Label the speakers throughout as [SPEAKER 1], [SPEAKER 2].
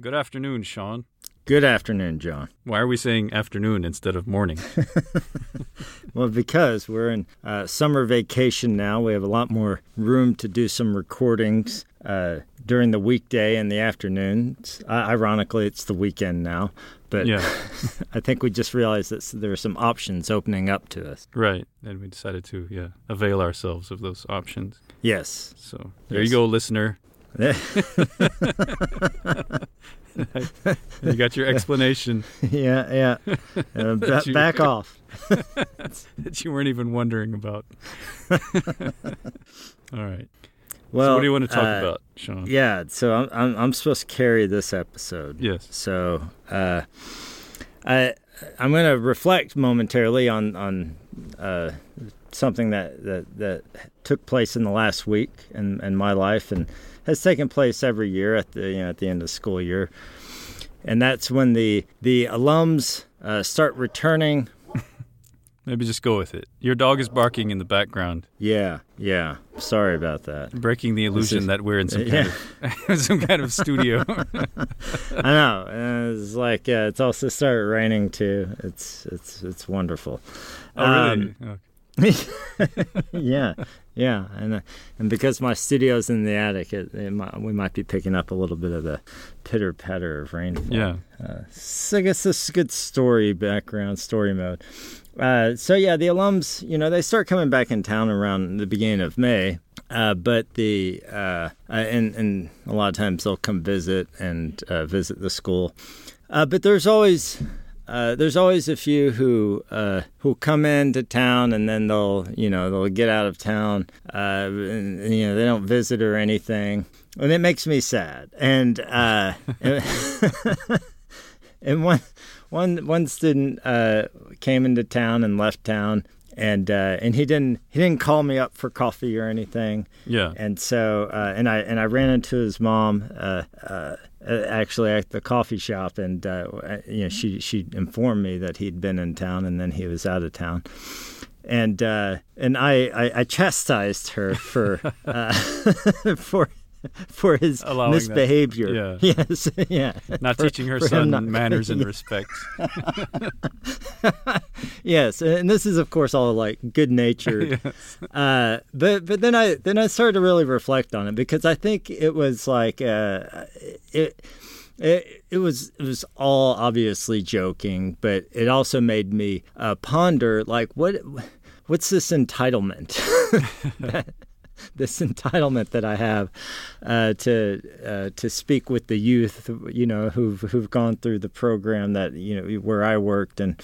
[SPEAKER 1] Good afternoon, Shaun.
[SPEAKER 2] Good afternoon, Jon.
[SPEAKER 1] Why are we saying afternoon instead of morning?
[SPEAKER 2] Well, because we're in uh, summer vacation now, we have a lot more room to do some recordings uh, during the weekday and the afternoons. Uh, ironically, it's the weekend now, but
[SPEAKER 1] yeah,
[SPEAKER 2] I think we just realized that there are some options opening up to us.
[SPEAKER 1] right. And we decided to yeah avail ourselves of those options.
[SPEAKER 2] Yes.
[SPEAKER 1] So there
[SPEAKER 2] Yes.
[SPEAKER 1] you go, listener. You got your explanation
[SPEAKER 2] yeah, yeah. Uh, ba-
[SPEAKER 1] you-
[SPEAKER 2] back off.
[SPEAKER 1] that you weren't even wondering about. All right.
[SPEAKER 2] Well,
[SPEAKER 1] so what do you want to talk
[SPEAKER 2] uh,
[SPEAKER 1] about, Shaun?
[SPEAKER 2] Yeah, so I'm, I'm I'm supposed to carry this episode.
[SPEAKER 1] Yes.
[SPEAKER 2] So uh, I I'm going to reflect momentarily on on uh, something that, that that took place in the last week in, in my life and has taken place every year at the you know at the end of school year, and that's when the the alums uh, start returning.
[SPEAKER 1] Maybe just go with it. Your dog is barking in the background,
[SPEAKER 2] Yeah, yeah. Sorry about that.
[SPEAKER 1] breaking the illusion
[SPEAKER 2] is-
[SPEAKER 1] that we're in some
[SPEAKER 2] Yeah.
[SPEAKER 1] kind of some kind of studio.
[SPEAKER 2] I know. and It's like uh, it's also started raining too. It's it's it's wonderful.
[SPEAKER 1] oh,
[SPEAKER 2] Um.
[SPEAKER 1] Okay.
[SPEAKER 2] yeah, yeah, and uh, and because my studio's in the attic, it, it might, we might be picking up a little bit of the pitter patter of rainfall.
[SPEAKER 1] Yeah.
[SPEAKER 2] Uh, so I guess this is a good story background, story mode. Uh, so yeah, the alums, you know, they start coming back in town around the beginning of May. Uh, but the uh, uh, and and a lot of times they'll come visit and uh, visit the school. Uh, but there's always uh, there's always a few who uh, who come into town and then they'll you know they'll get out of town uh, and, you know they don't visit or anything. And it makes me sad. And uh, and one one one student uh, came into town and left town and uh, and he didn't he didn't call me up for coffee or anything.
[SPEAKER 1] Yeah.
[SPEAKER 2] and so uh, and I and I ran into his mom uh, uh, actually at the coffee shop, and uh, you know she she informed me that he'd been in town and then he was out of town, and uh, and I, I I chastised her for uh, for. For his
[SPEAKER 1] Allowing that.
[SPEAKER 2] misbehavior,
[SPEAKER 1] Yeah.
[SPEAKER 2] yes, yeah,
[SPEAKER 1] Not
[SPEAKER 2] For-
[SPEAKER 1] teaching her son
[SPEAKER 2] not-
[SPEAKER 1] manners and respect.
[SPEAKER 2] yes, and this is of course all like good natured.
[SPEAKER 1] yes.
[SPEAKER 2] uh, but but then I then I started to really reflect on it because I think it was like uh, it. It, it was it was all obviously joking, but it also made me uh, ponder like what what's this entitlement, this entitlement that I have uh, to uh, to speak with the youth, you know, who've who've gone through the program that you know where I worked, and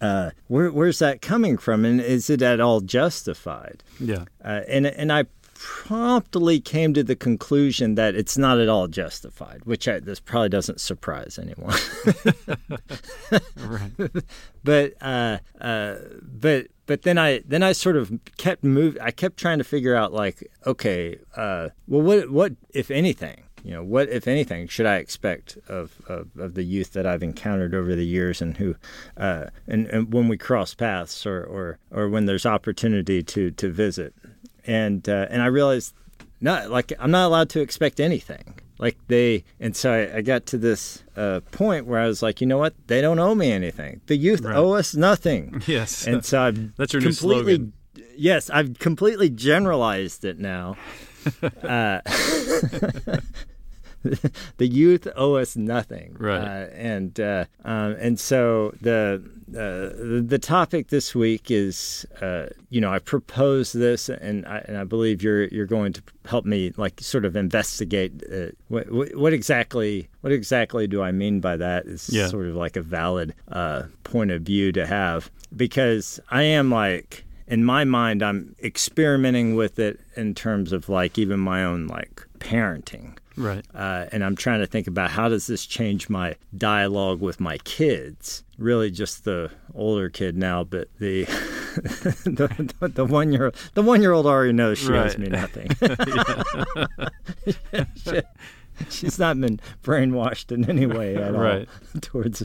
[SPEAKER 2] uh, where where's that coming from, and is it at all justified?
[SPEAKER 1] Yeah.
[SPEAKER 2] Uh, and and I promptly came to the conclusion that it's not at all justified, which I, this probably doesn't surprise anyone.
[SPEAKER 1] Right.
[SPEAKER 2] but uh, uh, but but then I then I sort of kept move. I kept trying to figure out like, okay, uh, well, what what if anything, you know, what if anything should I expect of, of, of the youth that I've encountered over the years and who, uh, and, and when we cross paths or, or or when there's opportunity to to visit, and uh, and I realized not like I'm not allowed to expect anything. Like they, and so I, I got to this uh, point where I was like, you know what? They don't owe me anything. The youth
[SPEAKER 1] Right.
[SPEAKER 2] owe us nothing.
[SPEAKER 1] Yes.
[SPEAKER 2] And so I've
[SPEAKER 1] That's your new
[SPEAKER 2] completely,
[SPEAKER 1] slogan.
[SPEAKER 2] yes, I've completely generalized it now. uh, the youth owe us nothing,
[SPEAKER 1] Right.
[SPEAKER 2] Uh, and uh, um, and so the uh, the topic this week is, uh, you know, I proposed this, and I, and I believe you're you're going to help me like sort of investigate uh, what, what what exactly what exactly do I mean by that is
[SPEAKER 1] Yeah.
[SPEAKER 2] sort of like a valid uh, point of view to have because I am like in my mind I'm experimenting with it in terms of like even my own like parenting
[SPEAKER 1] Right.
[SPEAKER 2] uh, and I'm trying to think about how does this change my dialogue with my kids. Really, just the older kid now, but the the, the, the one year the one year old already knows she owes me nothing. She- she's not been brainwashed in any way at
[SPEAKER 1] Right.
[SPEAKER 2] all towards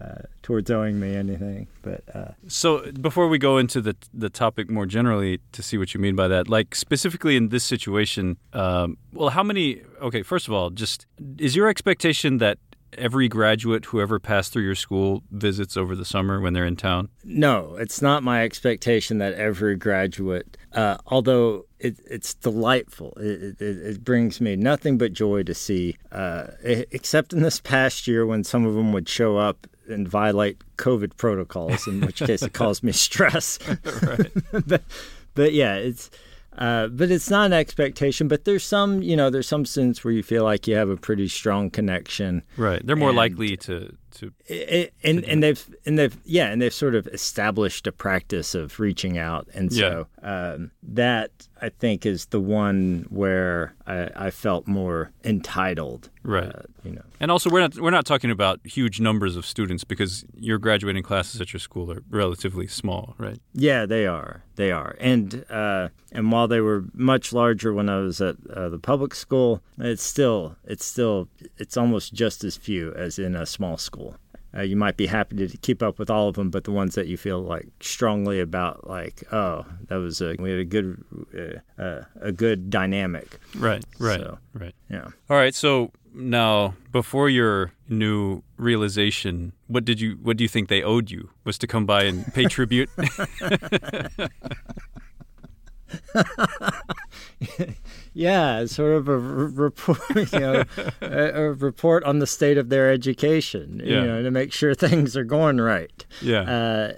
[SPEAKER 2] uh, towards owing me anything. But uh,
[SPEAKER 1] So before we go into the the topic more generally, to see what you mean by that, like specifically in this situation, um, well, how many? Okay, first of all, just is your expectation that every graduate who ever passed through your school visits over the summer when they're in town?
[SPEAKER 2] no, it's not my expectation that every graduate, uh, although it, it's delightful, it, it, it brings me nothing but joy to see, uh, except in this past year when some of them would show up and violate COVID protocols, in which case it caused me stress. but, but yeah, it's. Uh, but it's not an expectation. But there's some, you know, there's some students where you feel like you have a pretty strong connection,
[SPEAKER 1] Right, they're more
[SPEAKER 2] And-
[SPEAKER 1] likely to to.
[SPEAKER 2] it, and and they've and they've yeah, and they've sort of established a practice of reaching out, and so um, that I think is the one where I, I felt more entitled,
[SPEAKER 1] Right.
[SPEAKER 2] uh, you know.
[SPEAKER 1] And also, we're not we're not talking about huge numbers of students because your graduating classes at your school are relatively small, right?
[SPEAKER 2] Yeah, they are. They are. And uh, and while they were much larger when I was at uh, the public school, it's still it's still it's almost just as few as in a small school. Uh, you might be happy to keep up with all of them, but the ones that you feel like strongly about, like oh, that was a we had a good uh, uh, a good dynamic.
[SPEAKER 1] Right, right,
[SPEAKER 2] So-
[SPEAKER 1] right.
[SPEAKER 2] Yeah.
[SPEAKER 1] All right. So now, before your new realization, what did you what do you think they owed you? Was to come by and pay tribute?
[SPEAKER 2] Yeah, sort of a report, you know, a, a report on the state of their education,
[SPEAKER 1] Yeah.
[SPEAKER 2] you know, to make sure things are going right.
[SPEAKER 1] yeah.
[SPEAKER 2] uh,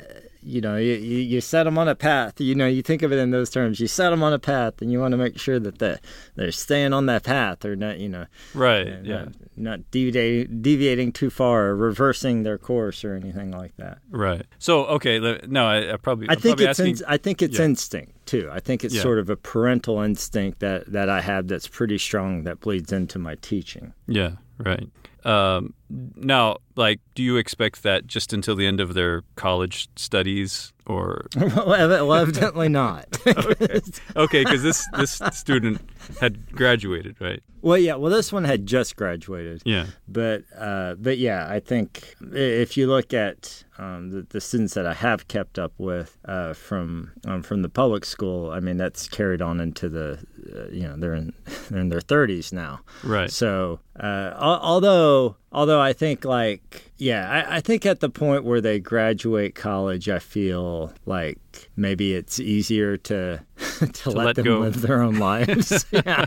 [SPEAKER 2] you know, you, you, you set them on a path. You know, you think of it in those terms. You set them on a path, and you want to make sure that the, they're staying on that path, or not, you know,
[SPEAKER 1] right.
[SPEAKER 2] uh,
[SPEAKER 1] Yeah.
[SPEAKER 2] not, not deviating, deviating too far, or reversing their course, or anything like that.
[SPEAKER 1] Right. So okay. No, I, I probably.
[SPEAKER 2] I
[SPEAKER 1] I'm
[SPEAKER 2] think
[SPEAKER 1] probably
[SPEAKER 2] it's
[SPEAKER 1] asking,
[SPEAKER 2] ins- I think it's
[SPEAKER 1] yeah.
[SPEAKER 2] instinct too. I think it's
[SPEAKER 1] Yeah.
[SPEAKER 2] sort of a parental instinct that that I have that's pretty strong that bleeds into my teaching.
[SPEAKER 1] Yeah. Right. Um, now, like, do you expect that just until the end of their college studies, or
[SPEAKER 2] well, evidently not.
[SPEAKER 1] okay, because this this student had graduated, right?
[SPEAKER 2] well, yeah. Well, this one had just graduated.
[SPEAKER 1] Yeah.
[SPEAKER 2] but uh, but yeah, I think if you look at um, the, the students that I have kept up with uh, from um, from the public school, I mean that's carried on into the uh, you know they're in they're in their thirties now.
[SPEAKER 1] Right.
[SPEAKER 2] So uh, al- although although I think like yeah, I, I think at the point where they graduate college, I feel like maybe it's easier to to, let,
[SPEAKER 1] let
[SPEAKER 2] them
[SPEAKER 1] go.
[SPEAKER 2] live their own lives. yeah.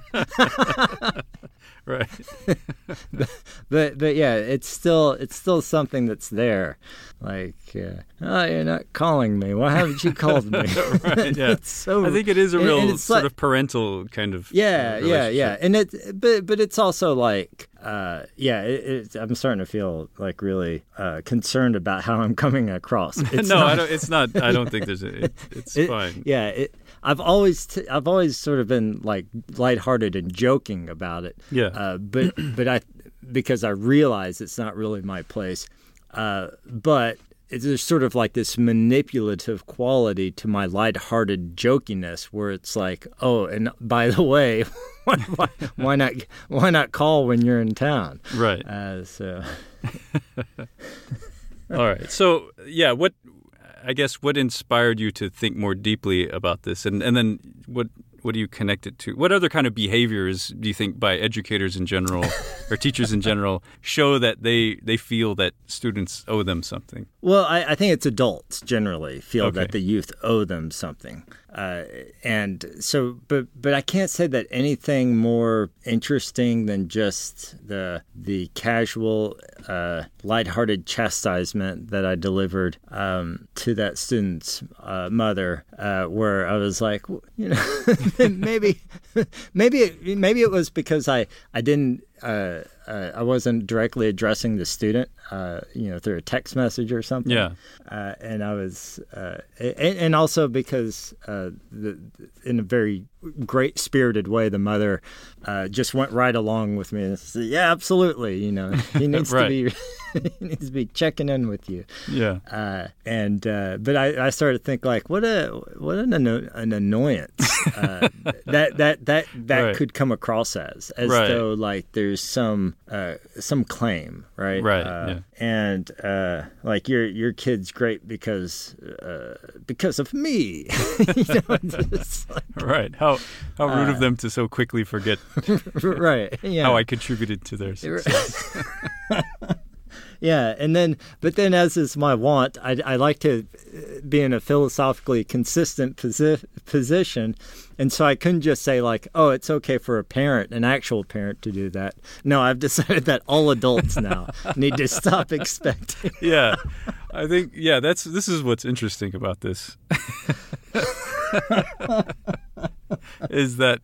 [SPEAKER 1] Right.
[SPEAKER 2] but but yeah, it's still it's still something that's there. Like, uh, oh, you're not calling me. Why haven't you called me?
[SPEAKER 1] right. Yeah.
[SPEAKER 2] so.
[SPEAKER 1] I think it is a real
[SPEAKER 2] and it's
[SPEAKER 1] sort
[SPEAKER 2] like-
[SPEAKER 1] of parental kind of.
[SPEAKER 2] Yeah,
[SPEAKER 1] uh,
[SPEAKER 2] yeah, yeah, and it, but but it's also like, uh, yeah, it, it's, I'm starting to feel like really uh, concerned about how I'm coming across. It's
[SPEAKER 1] no,
[SPEAKER 2] not-
[SPEAKER 1] I don't. It's not. I don't think there's. A, it, it's
[SPEAKER 2] it-
[SPEAKER 1] fine.
[SPEAKER 2] Yeah, it, I've always t- I've always sort of been like lighthearted and joking about it.
[SPEAKER 1] Yeah.
[SPEAKER 2] Uh, but but I because I realize it's not really my place. Uh, but it's there's sort of like this manipulative quality to my lighthearted jokiness, where it's like, oh, and by the way, why, why, why not why not call when you're in town?
[SPEAKER 1] Right.
[SPEAKER 2] Uh, so
[SPEAKER 1] All right. So yeah, what I guess what inspired you to think more deeply about this, and and then what what do you connect it to? What other kind of behaviors do you think by educators in general or teachers in general show that they they feel that students owe them something?
[SPEAKER 2] Well, I, I think it's adults generally feel
[SPEAKER 1] Okay.
[SPEAKER 2] that the youth owe them something, uh, and so, but but I can't say that anything more interesting than just the the casual, uh, lighthearted chastisement that I delivered um, to that student's uh, mother, uh, where I was like, you know, maybe, maybe, it, maybe it was because I I didn't. Uh, I wasn't directly addressing the student, uh, you know, through a text message or something.
[SPEAKER 1] Yeah.
[SPEAKER 2] Uh, and I was, uh, and, and also because, uh, the, in a very great spirited way, the mother uh, just went right along with me and said, "Yeah, absolutely. You know, he needs
[SPEAKER 1] Right.
[SPEAKER 2] to be, he needs to be checking in with you.
[SPEAKER 1] Yeah.
[SPEAKER 2] Uh, and uh, but I, I started to think like what a what an anno- an annoyance uh, that that that that
[SPEAKER 1] Right.
[SPEAKER 2] could come across as as
[SPEAKER 1] Right.
[SPEAKER 2] though like there's some uh, some claim right
[SPEAKER 1] Right,
[SPEAKER 2] uh,
[SPEAKER 1] yeah.
[SPEAKER 2] And uh, like your your kid's great because uh, because of me. You know like,
[SPEAKER 1] Right. How how rude
[SPEAKER 2] Uh,
[SPEAKER 1] of them to so quickly forget
[SPEAKER 2] right. yeah.
[SPEAKER 1] How I contributed to their success.
[SPEAKER 2] Yeah, and then, but then, as is my want, I, I like to be in a philosophically consistent posi- position, and so I couldn't just say like, "Oh, it's okay for a parent, an actual parent, to do that." No, I've decided that all adults now need to stop expecting.
[SPEAKER 1] yeah. I think yeah, that's this is what's interesting about this. is that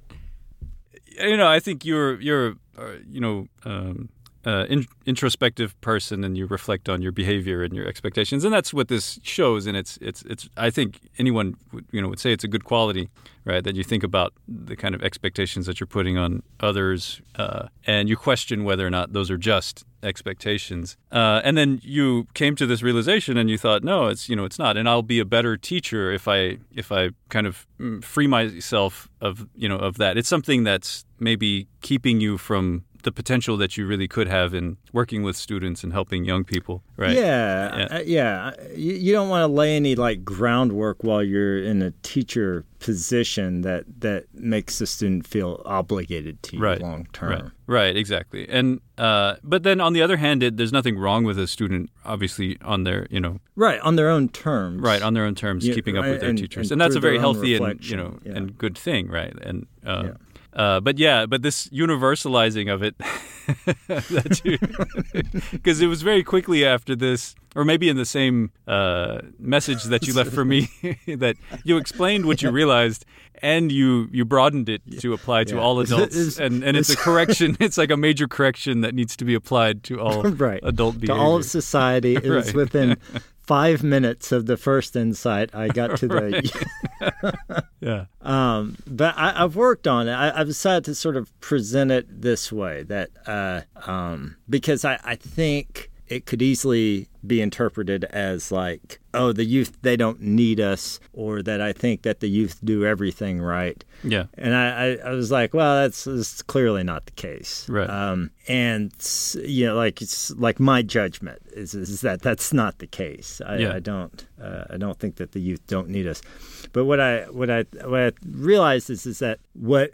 [SPEAKER 1] you know, I think you're you're uh, you know, um uh, in, introspective person and you reflect on your behavior and your expectations. And that's what this shows. And it's it's it's I think anyone would, you know would say it's a good quality right? That you think about the kind of expectations that you're putting on others uh, and you question whether or not those are just expectations. Uh, and then you came to this realization and you thought no it's you know it's not. And I'll be a better teacher if I if I kind of mm, free myself of you know of that. It's something that's maybe keeping you from the potential that you really could have in working with students and helping young people right
[SPEAKER 2] Yeah,
[SPEAKER 1] Yeah.
[SPEAKER 2] uh, yeah. You, you don't want to lay any like groundwork while you're in a teacher position that that makes the student feel obligated to you
[SPEAKER 1] Right,
[SPEAKER 2] long term.
[SPEAKER 1] Right, right, exactly. And uh, but then on the other hand, it, there's nothing wrong with a student, obviously, on their you know
[SPEAKER 2] Right, on their own terms.
[SPEAKER 1] right on their own terms,
[SPEAKER 2] Yeah,
[SPEAKER 1] keeping up with their
[SPEAKER 2] and-
[SPEAKER 1] teachers,
[SPEAKER 2] and
[SPEAKER 1] and, that's a very healthy and you know
[SPEAKER 2] yeah.
[SPEAKER 1] and good thing, right? And uh,
[SPEAKER 2] Yeah.
[SPEAKER 1] Uh, but yeah, but this universalizing of it, because it was very quickly after this, or maybe in the same uh, message that you left for me, that you explained what you realized and you you broadened it to apply to
[SPEAKER 2] Yeah.
[SPEAKER 1] all adults,
[SPEAKER 2] it's-
[SPEAKER 1] and and it's a correction. It's like a major correction that needs to be applied to all
[SPEAKER 2] right.
[SPEAKER 1] adult
[SPEAKER 2] beings.
[SPEAKER 1] To
[SPEAKER 2] all of society, it was
[SPEAKER 1] Right.
[SPEAKER 2] within five minutes of the first insight. I got to the.
[SPEAKER 1] yeah,
[SPEAKER 2] Um, but I, I've worked on it. I, I've decided to sort of present it this way that uh, um, because I, I think it could easily be interpreted as like, oh, the youth they don't need us, or that I think that the youth do everything right.
[SPEAKER 1] yeah,
[SPEAKER 2] And I, I, I was like, well, that's, that's clearly not the case.
[SPEAKER 1] Right.
[SPEAKER 2] Um, and you know, like it's like my judgment is, is that that's not the case. I,
[SPEAKER 1] Yeah.
[SPEAKER 2] I don't uh, I don't think that the youth don't need us. But what I what I what I realized is is that what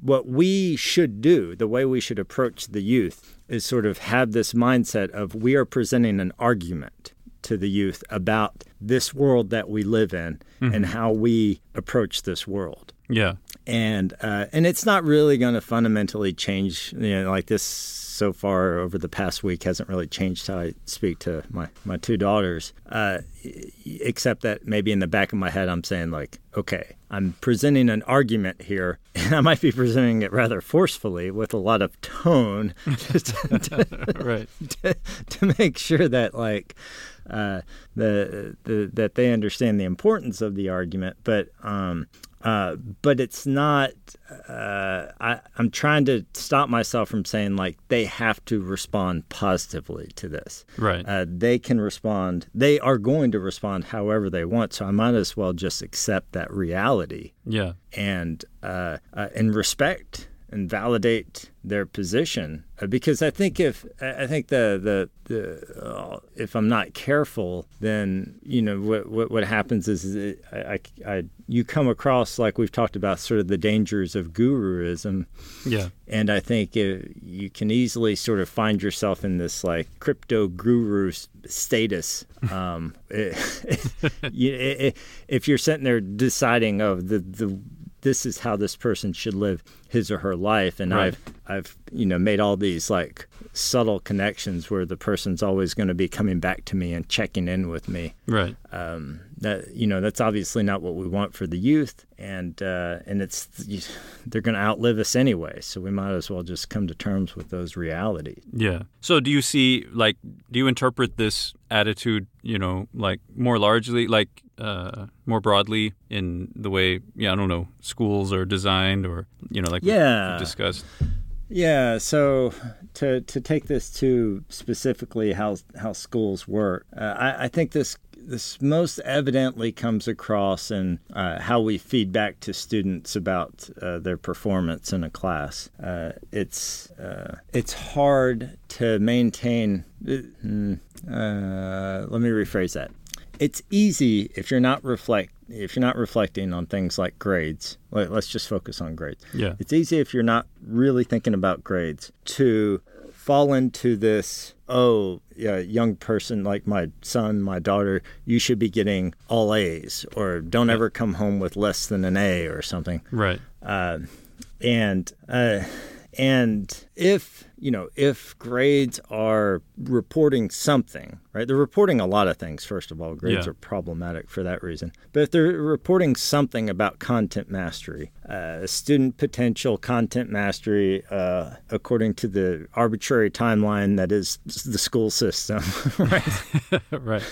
[SPEAKER 2] what we should do, the way we should approach the youth, is sort of have this mindset of we are presenting an argument to the youth about this world that we live in and how we approach this world
[SPEAKER 1] yeah,
[SPEAKER 2] and uh, and it's not really going to fundamentally change. You know, like this so far over the past week hasn't really changed how I speak to my my two daughters, uh, except that maybe in the back of my head I'm saying like, okay, I'm presenting an argument here, and I might be presenting it rather forcefully with a lot of tone to, to,
[SPEAKER 1] right,
[SPEAKER 2] to, to make sure that like uh, the, the that they understand the importance of the argument, but um, uh, but it's not. Uh, I, I'm trying to stop myself from saying like they have to respond positively to this.
[SPEAKER 1] right,
[SPEAKER 2] Uh, they can respond. They are going to respond however they want. So I might as well just accept that reality
[SPEAKER 1] yeah,
[SPEAKER 2] and uh, uh, and respect and validate their position. Uh, because I think if I think the the, the uh, if I'm not careful, then you know what what, what happens is it, I, I, I you come across like we've talked about sort of the dangers of guruism,
[SPEAKER 1] yeah,
[SPEAKER 2] and I think uh you can easily sort of find yourself in this like crypto guru status. Um, you- i- i- if you're sitting there deciding, oh, the the this is how this person should live his or her life, and
[SPEAKER 1] Right.
[SPEAKER 2] I've I've you know made all these like subtle connections where the person's always going to be coming back to me and checking in with me
[SPEAKER 1] right,
[SPEAKER 2] um, that you know that's obviously not what we want for the youth, and uh, and it's they're going to outlive us anyway, so we might as well just come to terms with those realities.
[SPEAKER 1] yeah. So do you see like do you interpret this attitude, you know, like more largely like uh more broadly in the way yeah, I don't know, schools are designed or you know, like
[SPEAKER 2] Yeah.
[SPEAKER 1] we've discussed.
[SPEAKER 2] Yeah, so to to take this to specifically how how schools work, uh, I, I think this this most evidently comes across in uh, how we feed back to students about uh, their performance in a class. Uh, it's uh, it's hard to maintain. Uh, uh, let me rephrase that. It's easy if you're not reflect if you're not reflecting on things like grades. Let, us just focus on grades.
[SPEAKER 1] Yeah.
[SPEAKER 2] It's easy if you're not really thinking about grades to fall into this oh yeah, young person like my son my daughter you should be getting all a's or don't ever come home with less than an a or something
[SPEAKER 1] right
[SPEAKER 2] uh, and uh, and if you know if grades are reporting something, right? They're reporting a lot of things. First of all, grades
[SPEAKER 1] Yeah.
[SPEAKER 2] are problematic for that reason. But if they're reporting something about content mastery, uh, student potential content mastery, uh, according to the arbitrary timeline that is the school system, right?
[SPEAKER 1] right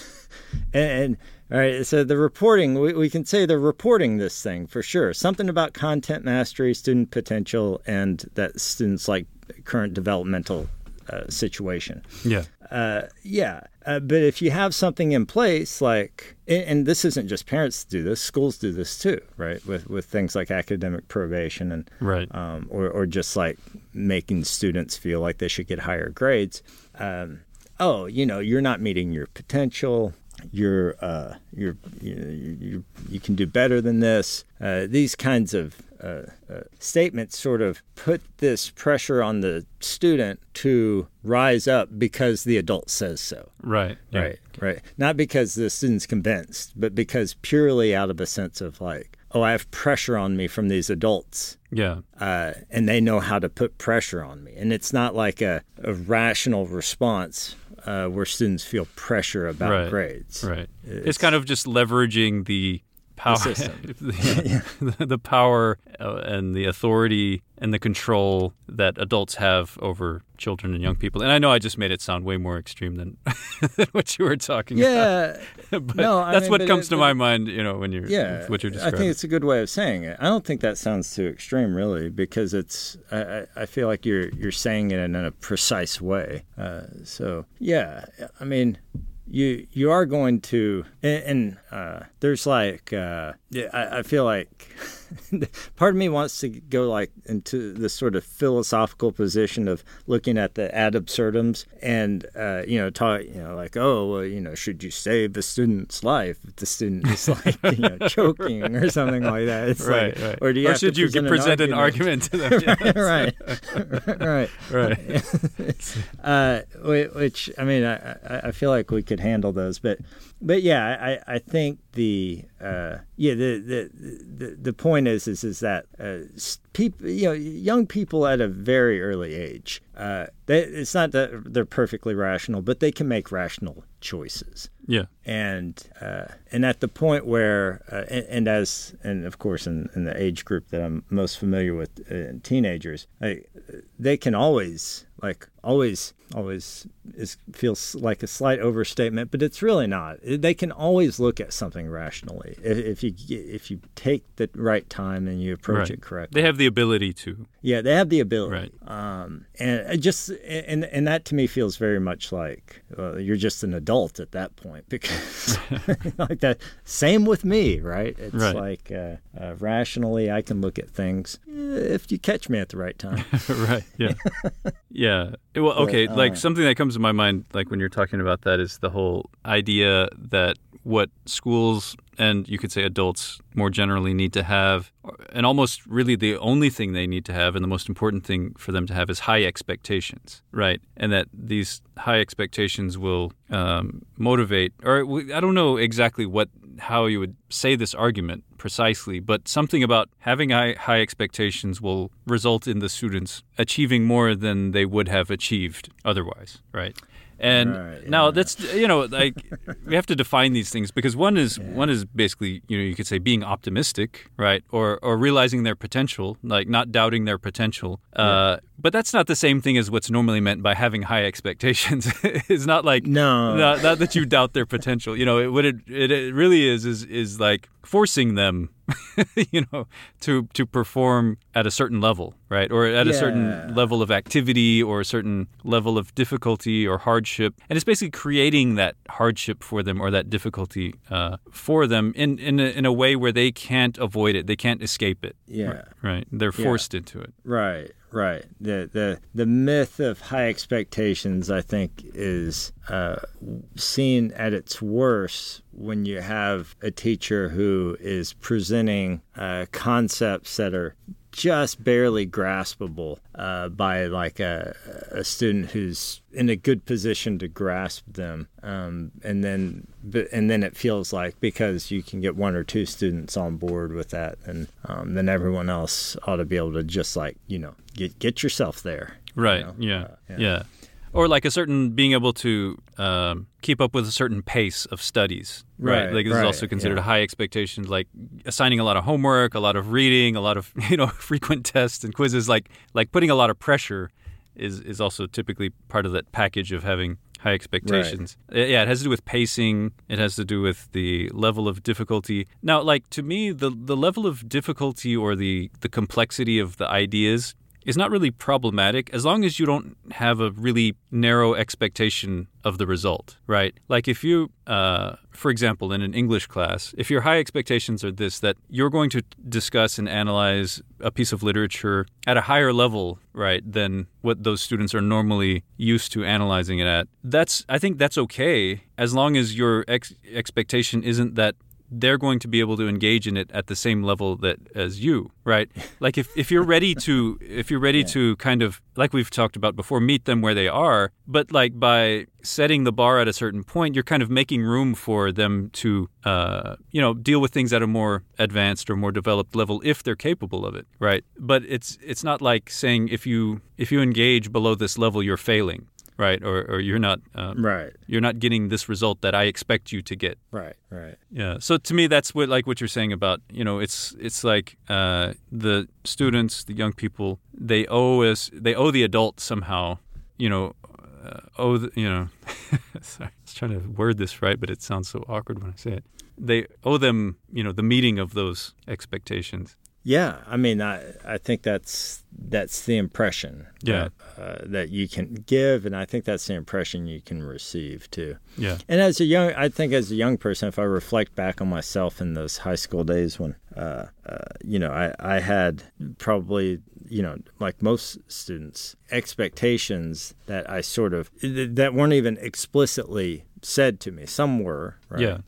[SPEAKER 2] and, and all right, so the reporting, we, we can say they're reporting this thing for sure. Something about content mastery, student potential, and that students like current developmental uh, situation.
[SPEAKER 1] yeah
[SPEAKER 2] Uh, yeah, uh, but if you have something in place, like, and, and this isn't just parents do this, schools do this too, right? With with things like academic probation and
[SPEAKER 1] right
[SPEAKER 2] um, or, or just like making students feel like they should get higher grades. Um, oh, you know, you're not meeting your potential. You're, uh, you're, you, you, you can do better than this. Uh, these kinds of uh, uh, statements sort of put this pressure on the student to rise up because the adult says so.
[SPEAKER 1] right yeah.
[SPEAKER 2] Right, right. Not because the student's convinced, but because purely out of a sense of like, oh, I have pressure on me from these adults
[SPEAKER 1] yeah
[SPEAKER 2] uh, and they know how to put pressure on me. And it's not like a, a rational response uh, where students feel pressure about
[SPEAKER 1] Right.
[SPEAKER 2] grades.
[SPEAKER 1] Right. It's, kind of just leveraging the power,
[SPEAKER 2] system.
[SPEAKER 1] the, the power uh, and the authority and the control that adults have over children and young people. And I know I just made it sound way more extreme than, than what you were talking about.
[SPEAKER 2] Yeah,
[SPEAKER 1] but
[SPEAKER 2] No, I
[SPEAKER 1] that's
[SPEAKER 2] mean,
[SPEAKER 1] what comes
[SPEAKER 2] it-
[SPEAKER 1] to
[SPEAKER 2] but-
[SPEAKER 1] my mind. You know, when you're
[SPEAKER 2] yeah.
[SPEAKER 1] what you're describing.
[SPEAKER 2] I think it's a good way of saying it. I don't think that sounds too extreme, really, because it's. I, I I feel like you're you're saying it in a precise way. Uh, so yeah, I mean. You you are going to and, and uh, there's like uh, I, I feel like part of me wants to go like into this sort of philosophical position of looking at the ad absurdums and uh, you know talk you know like oh well you know should you save the student's life if the student is like you know choking or something like that it's
[SPEAKER 1] right,
[SPEAKER 2] like
[SPEAKER 1] right.
[SPEAKER 2] or do you
[SPEAKER 1] or
[SPEAKER 2] have
[SPEAKER 1] should
[SPEAKER 2] to
[SPEAKER 1] you
[SPEAKER 2] present,
[SPEAKER 1] present an
[SPEAKER 2] argument?
[SPEAKER 1] argument to them?
[SPEAKER 2] Right right
[SPEAKER 1] right.
[SPEAKER 2] uh, which I mean, I- I feel like we could handle those, but but yeah, I, I think the uh, yeah the, the the the point is is is that uh, people you know young people at a very early age, uh, they, it's not that they're perfectly rational, but they can make rational choices
[SPEAKER 1] Yeah.
[SPEAKER 2] and uh, and at the point where uh, and, and as and of course in, in the age group that I'm most familiar with uh, teenagers like, they can always like always always is feels like a slight overstatement but it's really not they can always look at something rationally if, if you if you take the right time and you approach
[SPEAKER 1] Right.
[SPEAKER 2] it correctly
[SPEAKER 1] They have the ability to.
[SPEAKER 2] yeah, they have the ability.
[SPEAKER 1] Right.
[SPEAKER 2] Um, and just and and that to me feels very much like uh, you're just an adult at that point because like that. Same with me, right? It's
[SPEAKER 1] Right.
[SPEAKER 2] like uh, uh, rationally, I can look at things eh, if you catch me at the right time.
[SPEAKER 1] right. Yeah. yeah. Well, okay.
[SPEAKER 2] uh,
[SPEAKER 1] like something that comes to my mind, like when you're talking about that, is the whole idea that what schools and you could say adults more generally need to have, and almost really the only thing they need to have, and the most important thing for them to have is high expectations, right? And that these high expectations will um, motivate, or I don't know exactly what how you would say this argument precisely, but something about having high, high expectations will result in the students achieving more than they would have achieved otherwise, right? And
[SPEAKER 2] Right,
[SPEAKER 1] now
[SPEAKER 2] yeah.
[SPEAKER 1] that's you know like we have to define these things because one is one is basically you know you could say being optimistic, right, or or realizing their potential, like not doubting their potential. Uh, but that's not the same thing as what's normally meant by having high expectations. it's not like
[SPEAKER 2] No.
[SPEAKER 1] not, not that you doubt their potential. You know, it, what it, it it really is is is like forcing them, you know, to to perform at a certain level, right? Or at a certain level of activity or a certain level of difficulty or hardship. And it's basically creating that hardship for them or that difficulty uh, for them in, in, a, in a way where they can't avoid it, they can't escape it.
[SPEAKER 2] Yeah.
[SPEAKER 1] Right. They're
[SPEAKER 2] Yeah.
[SPEAKER 1] forced into it.
[SPEAKER 2] Right, right. The the the myth of high expectations, I think, is uh, seen at its worst when you have a teacher who is presenting uh, concepts that are just barely graspable uh, by like a, a student who's in a good position to grasp them, um, and then and then it feels like because you can get one or two students on board with that, and um, then everyone else ought to be able to just like you know get get yourself there.
[SPEAKER 1] Right.
[SPEAKER 2] know?
[SPEAKER 1] yeah.
[SPEAKER 2] Uh, yeah.
[SPEAKER 1] yeah. Or like a certain being able to um, keep up with a certain pace of studies. Right.
[SPEAKER 2] Right,
[SPEAKER 1] Like this is also considered
[SPEAKER 2] yeah.
[SPEAKER 1] high expectations, like assigning a lot of homework, a lot of reading, a lot of you know frequent tests and quizzes. Like like putting a lot of pressure is is also typically part of that package of having high expectations. Uh, Yeah, it has to do with pacing. It has to do with the level of difficulty. Now, like to me, the the level of difficulty or the the complexity of the ideas is not really problematic as long as you don't have a really narrow expectation of the result, right? Like if you, uh, for example, in an English class, if your high expectations are this, that you're going to discuss and analyze a piece of literature at a higher level, right, than what those students are normally used to analyzing it at, that's, I think that's okay as long as your ex- expectation isn't that they're going to be able to engage in it at the same level that as you, right? Like if, if you're ready to if you're ready to kind of like we've talked about before, meet them where they are, but like by setting the bar at a certain point, you're kind of making room for them to uh, you know deal with things at a more advanced or more developed level if they're capable of it, right? But it's it's not like saying if you if you engage below this level, you're failing, right? Or or you're not um,
[SPEAKER 2] Right,
[SPEAKER 1] you're not getting this result that I expect you to get.
[SPEAKER 2] right, right.
[SPEAKER 1] Yeah. So to me, that's what like what you're saying about you know it's it's like uh, the students, the young people, they owe us they owe the adult somehow, you know, uh, owe the, you know. sorry, I was trying to word this right, but it sounds so awkward when I say it. They owe them you know the meeting of those expectations.
[SPEAKER 2] Yeah, I mean, I I think that's that's the impression
[SPEAKER 1] Yeah.
[SPEAKER 2] that, uh, that you can give, and I think that's the impression you can receive too.
[SPEAKER 1] Yeah.
[SPEAKER 2] And as a young, I think as a young person, if I reflect back on myself in those high school days when, uh, uh, you know, I, I had probably, you know, like most students, expectations that I sort of, that weren't even explicitly said to me. Some were, right?
[SPEAKER 1] Yeah.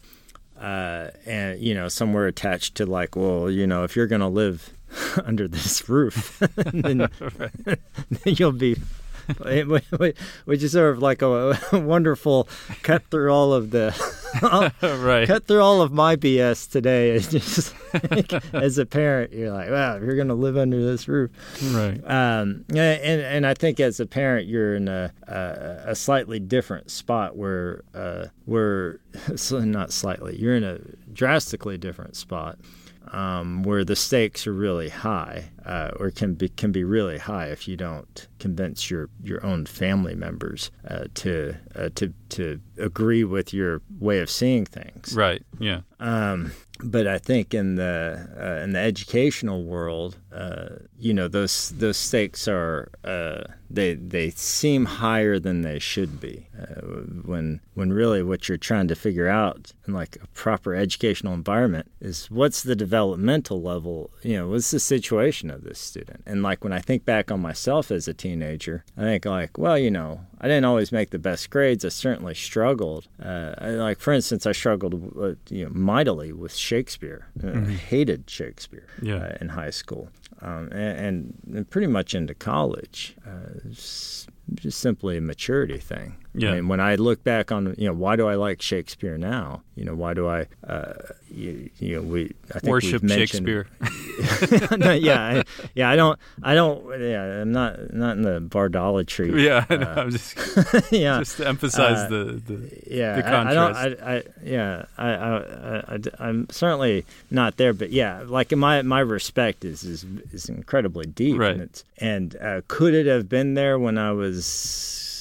[SPEAKER 2] Uh, and you know somewhere attached to like well you know if you're gonna live under this roof then, then you'll be which is sort of like a, wonderful cut through all of the
[SPEAKER 1] right.
[SPEAKER 2] cut through all of my BS today. It's just like, as a parent, you're like, wow, if you're gonna live under this roof.
[SPEAKER 1] Right.
[SPEAKER 2] Um, and and I think as a parent, you're in a a, a slightly different spot where uh, where so not slightly, you're in a drastically different spot. Um, where the stakes are really high, uh, or can be can be really high if you don't convince your, your own family members uh, to uh, to to agree with your way of seeing things.
[SPEAKER 1] Right. Yeah.
[SPEAKER 2] Um, but I think in the uh, in the educational world, uh, you know, those those stakes are uh, they they seem higher than they should be. Uh, when when really what you're trying to figure out in like a proper educational environment is what's the developmental level. You know, what's the situation of this student? And like when I think back on myself as a teenager, I think like, well, you know, I didn't always make the best grades. I certainly struggled. Uh, I, like for instance, I struggled uh, you know, mightily with Shakespeare. Uh, I hated Shakespeare
[SPEAKER 1] Yeah.
[SPEAKER 2] uh, in high school, um, and, and pretty much into college. Uh, just simply a maturity thing.
[SPEAKER 1] Yeah.
[SPEAKER 2] I mean, when I look back on, you know, why do I like Shakespeare now? You know, why do I, uh, you, you know, we I think
[SPEAKER 1] Worship
[SPEAKER 2] we've
[SPEAKER 1] Shakespeare.
[SPEAKER 2] no, yeah, I, yeah. I don't, I don't, yeah. I'm not, not in the bardolatry.
[SPEAKER 1] yeah. I know, I'm just
[SPEAKER 2] yeah.
[SPEAKER 1] just to emphasize
[SPEAKER 2] Uh,
[SPEAKER 1] the, the
[SPEAKER 2] yeah,
[SPEAKER 1] the
[SPEAKER 2] I, I, don't. I, I yeah. I, I, I am certainly not there, but yeah, like my my respect is is, is incredibly deep,
[SPEAKER 1] Right.
[SPEAKER 2] and it's and uh, could it have been there when I was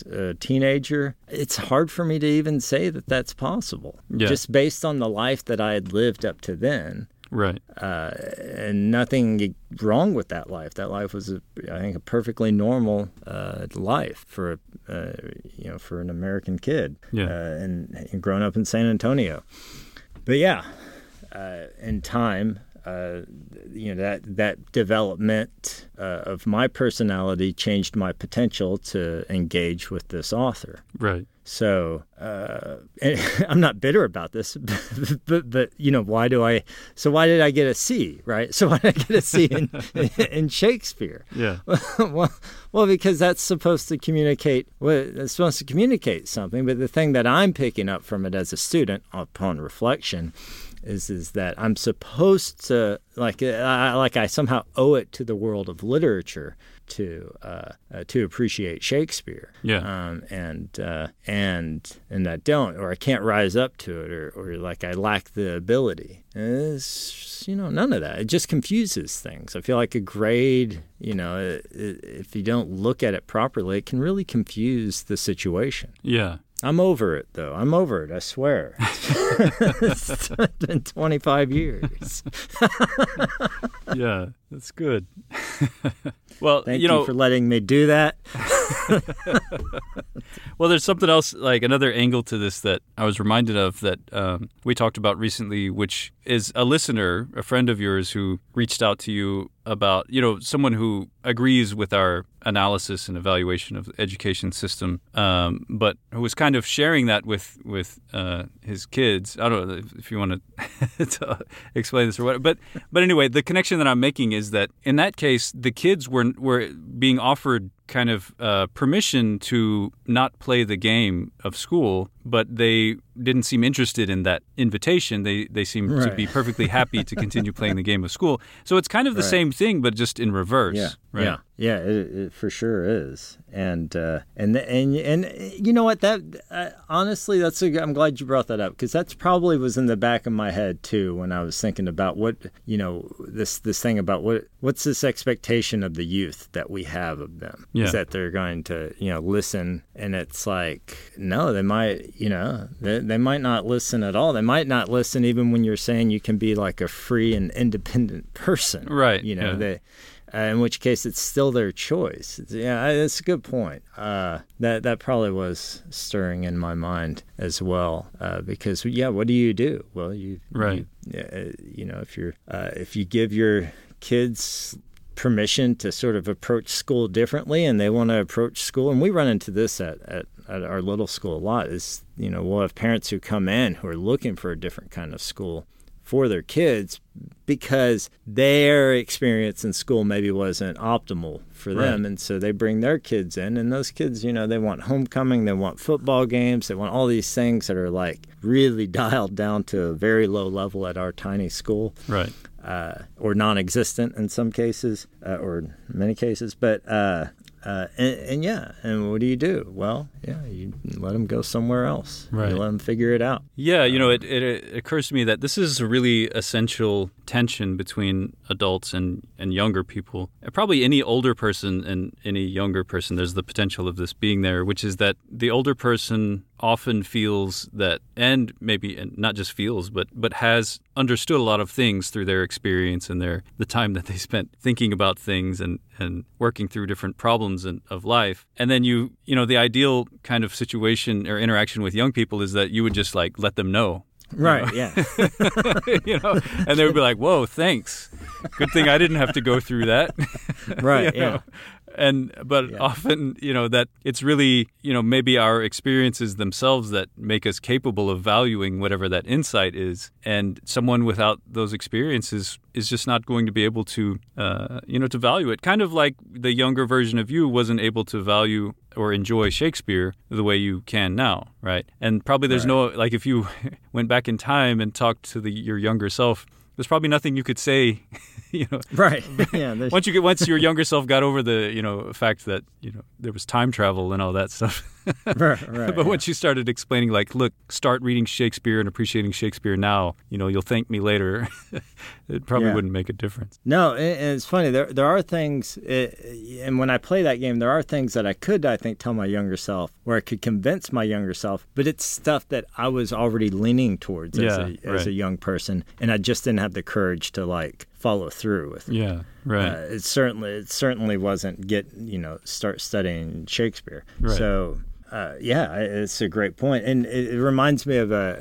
[SPEAKER 2] a teenager? It's hard for me to even say that that's possible,
[SPEAKER 1] Yeah.
[SPEAKER 2] just based on the life that I had lived up to then.
[SPEAKER 1] Right.
[SPEAKER 2] Uh, and nothing wrong with that life. That life was, a, I think, a perfectly normal uh, life for uh, you know for an American kid.
[SPEAKER 1] Yeah.
[SPEAKER 2] Uh, and, and growing up in San Antonio. But yeah, uh, in time, uh, you know that that development uh, of my personality changed my potential to engage with this author.
[SPEAKER 1] Right.
[SPEAKER 2] So uh, I'm not bitter about this, but, but, but you know why do I? So why did I get a C? Right? So why did I get a C in, in Shakespeare?
[SPEAKER 1] Yeah.
[SPEAKER 2] well, well, because that's supposed to communicate. Well, it's supposed to communicate something. But the thing that I'm picking up from it as a student, upon reflection, is is that I'm supposed to like I, like I somehow owe it to the world of literature to uh, uh, to appreciate Shakespeare.
[SPEAKER 1] Yeah.
[SPEAKER 2] Um, and uh, and and I don't, or I can't rise up to it, or or like I lack the ability. It's, you know, none of that. It just confuses things. I feel like a grade, you know, it, it, if you don't look at it properly, it can really confuse the situation.
[SPEAKER 1] Yeah.
[SPEAKER 2] I'm over it, though. I'm over it. I swear. it's been 25 years.
[SPEAKER 1] yeah, that's good. well,
[SPEAKER 2] Thank
[SPEAKER 1] you know,
[SPEAKER 2] for letting me do that.
[SPEAKER 1] well, there's something else, like another angle to this that I was reminded of that um, we talked about recently, which is a listener, a friend of yours who reached out to you about, you know, someone who agrees with our analysis and evaluation of the education system, um, but who was kind of sharing that with with uh, his kids. I don't know if you want to explain this or what, but but anyway, the connection that I'm making is that in that case, the kids were were being offered kind of uh, permission to not play the game of school, but they didn't seem interested in that invitation. They they seemed
[SPEAKER 2] right.
[SPEAKER 1] to be perfectly happy to continue playing the game of school. So it's kind of the
[SPEAKER 2] right.
[SPEAKER 1] same thing, but just in reverse.
[SPEAKER 2] Yeah,
[SPEAKER 1] right?
[SPEAKER 2] yeah, yeah. It, it for sure is, and uh, and and and you know what? That uh, honestly, that's a, I'm glad you brought that up because that's probably was in the back of my head too when I was thinking about what you know this this thing about what what's this expectation of the youth that we have of them
[SPEAKER 1] yeah.
[SPEAKER 2] is that they're going to you know listen, and it's like no, they might you know they, they might not listen at all. They might not listen even when you're saying you can be like a free and independent person,
[SPEAKER 1] right?
[SPEAKER 2] You know
[SPEAKER 1] yeah.
[SPEAKER 2] they. Uh, in which case, it's still their choice. It's, yeah, that's a good point. Uh, that that probably was stirring in my mind as well. Uh, because yeah, what do you do? Well, you
[SPEAKER 1] right.
[SPEAKER 2] You, you know, if you're if you give your kids permission to sort of approach school differently, and they want to approach school, and we run into this at, at at our little school a lot. Is you know we'll have parents who come in who are looking for a different kind of school for their kids because their experience in school maybe wasn't optimal for them
[SPEAKER 1] right.
[SPEAKER 2] and so they bring their kids in and those kids you know they want homecoming they want football games they want all these things that are like really dialed down to a very low level at our tiny school
[SPEAKER 1] right
[SPEAKER 2] uh, or non-existent in some cases uh, or many cases but uh, uh, and, and, yeah, and what do you do? Well, yeah, you let them go somewhere else.
[SPEAKER 1] Right.
[SPEAKER 2] You let them figure it out.
[SPEAKER 1] Yeah, you know, it, it, it, occurs to me that this is a really essential tension between adults and, and younger people. Probably any older person and any younger person, there's the potential of this being there, which is that the older person often feels that, and maybe and not just feels, but but has understood a lot of things through their experience and their the time that they spent thinking about things and and working through different problems in, of life. And then you you know the ideal kind of situation or interaction with young people is that you would just like let them know.
[SPEAKER 2] Right.
[SPEAKER 1] You
[SPEAKER 2] know?
[SPEAKER 1] Yeah. you know, and they would be like, "Whoa, thanks. Good thing I didn't have to go through that."
[SPEAKER 2] right.
[SPEAKER 1] you
[SPEAKER 2] yeah.
[SPEAKER 1] And but
[SPEAKER 2] Yeah.
[SPEAKER 1] often you know that it's really you know maybe our experiences themselves that make us capable of valuing whatever that insight is. And someone without those experiences is just not going to be able to uh, you know to value it. Kind of like the younger version of you wasn't able to value or enjoy Shakespeare the way you can now right? And probably there's no like if you went back in time and talked to the your younger self there's probably nothing you could say you know,
[SPEAKER 2] right? Yeah.
[SPEAKER 1] once you get once your younger self got over the you know fact that you know there was time travel and all that stuff.
[SPEAKER 2] right, right,
[SPEAKER 1] but once you started explaining, like, look, start reading Shakespeare and appreciating Shakespeare now, you know, you'll thank me later. it probably
[SPEAKER 2] Yeah.
[SPEAKER 1] wouldn't make a difference.
[SPEAKER 2] No, and, it's funny. There, there are things, eh, and when I play that game, there are things that I could, I think, tell my younger self, where I could convince my younger self. But it's stuff that I was already leaning towards as,
[SPEAKER 1] Yeah,
[SPEAKER 2] a, as a young person, and I just didn't have the courage to like follow through with. it.
[SPEAKER 1] Yeah, right.
[SPEAKER 2] Uh, it certainly, it certainly wasn't get you know start studying Shakespeare.
[SPEAKER 1] Right.
[SPEAKER 2] So. Uh, yeah, it's a great point, and it, reminds me of a,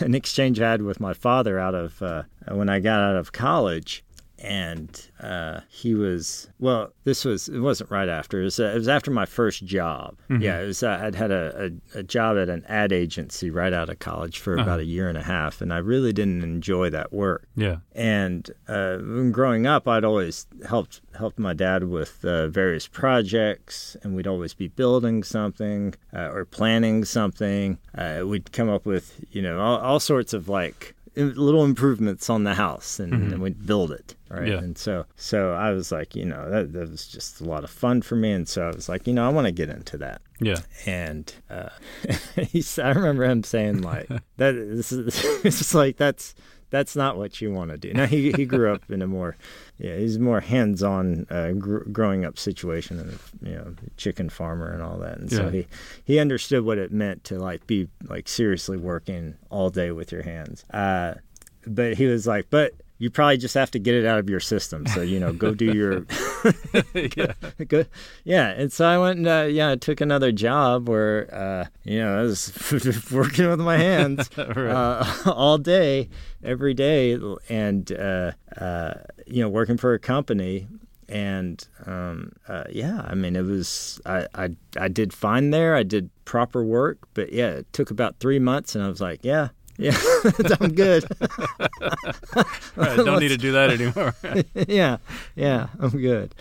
[SPEAKER 2] a an exchange I had with my father out of uh, when I got out of college, and uh, he was well. This was it wasn't right after. It was, uh, it was after my first job. Yeah, it was. Uh, I'd had a, a, a job at an ad agency right out of college for about a year and a half, and I really didn't enjoy that work.
[SPEAKER 1] yeah,
[SPEAKER 2] And uh, growing up, I'd always helped helped my dad with uh, various projects, and we'd always be building something uh, or planning something. Uh, we'd come up with you know all, all sorts of like little improvements on the house, and, and we'd build it. Right.
[SPEAKER 1] Yeah.
[SPEAKER 2] And so so I was like, you know, that, that was just a lot of fun for me, and so I was like, you know, I want to get into that
[SPEAKER 1] yeah,
[SPEAKER 2] and uh, I remember him saying like that. This is it's just like that's that's not what you want to do. Now he he grew up in a more yeah he's more hands on uh, gr- growing up situation and you know chicken farmer and all that, and so he he understood what it meant to like be like seriously working all day with your hands. Uh, but he was like, but. You probably just have to get it out of your system. So you know, go do your
[SPEAKER 1] yeah,
[SPEAKER 2] Good. Yeah, and so I went and uh, yeah, I took another job where uh, you know I was working with my hands uh, all day, every day, and uh, uh, you know working for a company. And um, uh, yeah, I mean, it was I, I I did fine there. I did proper work, but yeah, it took about three months, and I was like, yeah, yeah, I'm good.
[SPEAKER 1] right. Don't need to do that anymore.
[SPEAKER 2] yeah, yeah, I'm good.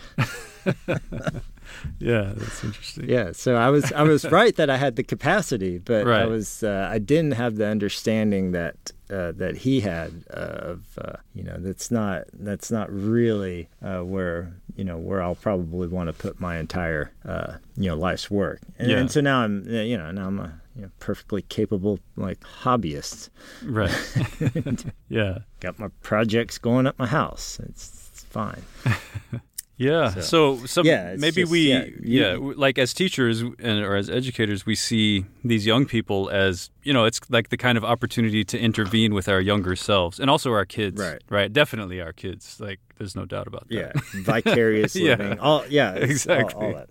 [SPEAKER 1] yeah, that's interesting.
[SPEAKER 2] Yeah, so I was I was right that I had the capacity, but I was uh, I didn't have the understanding that uh, that he had uh, of uh, you know that's not that's not really uh, where you know where I'll probably want to put my entire uh, you know life's work, and,
[SPEAKER 1] Yeah.
[SPEAKER 2] and so now I'm you know now I'm a you know, perfectly capable like hobbyists.
[SPEAKER 1] Right. yeah.
[SPEAKER 2] Got my projects going at my house. It's, it's fine.
[SPEAKER 1] Yeah.
[SPEAKER 2] So-
[SPEAKER 1] So, some
[SPEAKER 2] Yeah,
[SPEAKER 1] maybe
[SPEAKER 2] just-
[SPEAKER 1] we
[SPEAKER 2] yeah,
[SPEAKER 1] yeah,
[SPEAKER 2] you-
[SPEAKER 1] like as teachers and or as educators we see these young people as, you know, it's like the kind of opportunity to intervene with our younger selves and also our kids.
[SPEAKER 2] Right.
[SPEAKER 1] Right. Definitely our kids. Like there's no doubt about that.
[SPEAKER 2] Yeah, vicarious
[SPEAKER 1] Yeah.
[SPEAKER 2] living. All yeah, it's all-
[SPEAKER 1] Exactly.
[SPEAKER 2] all that.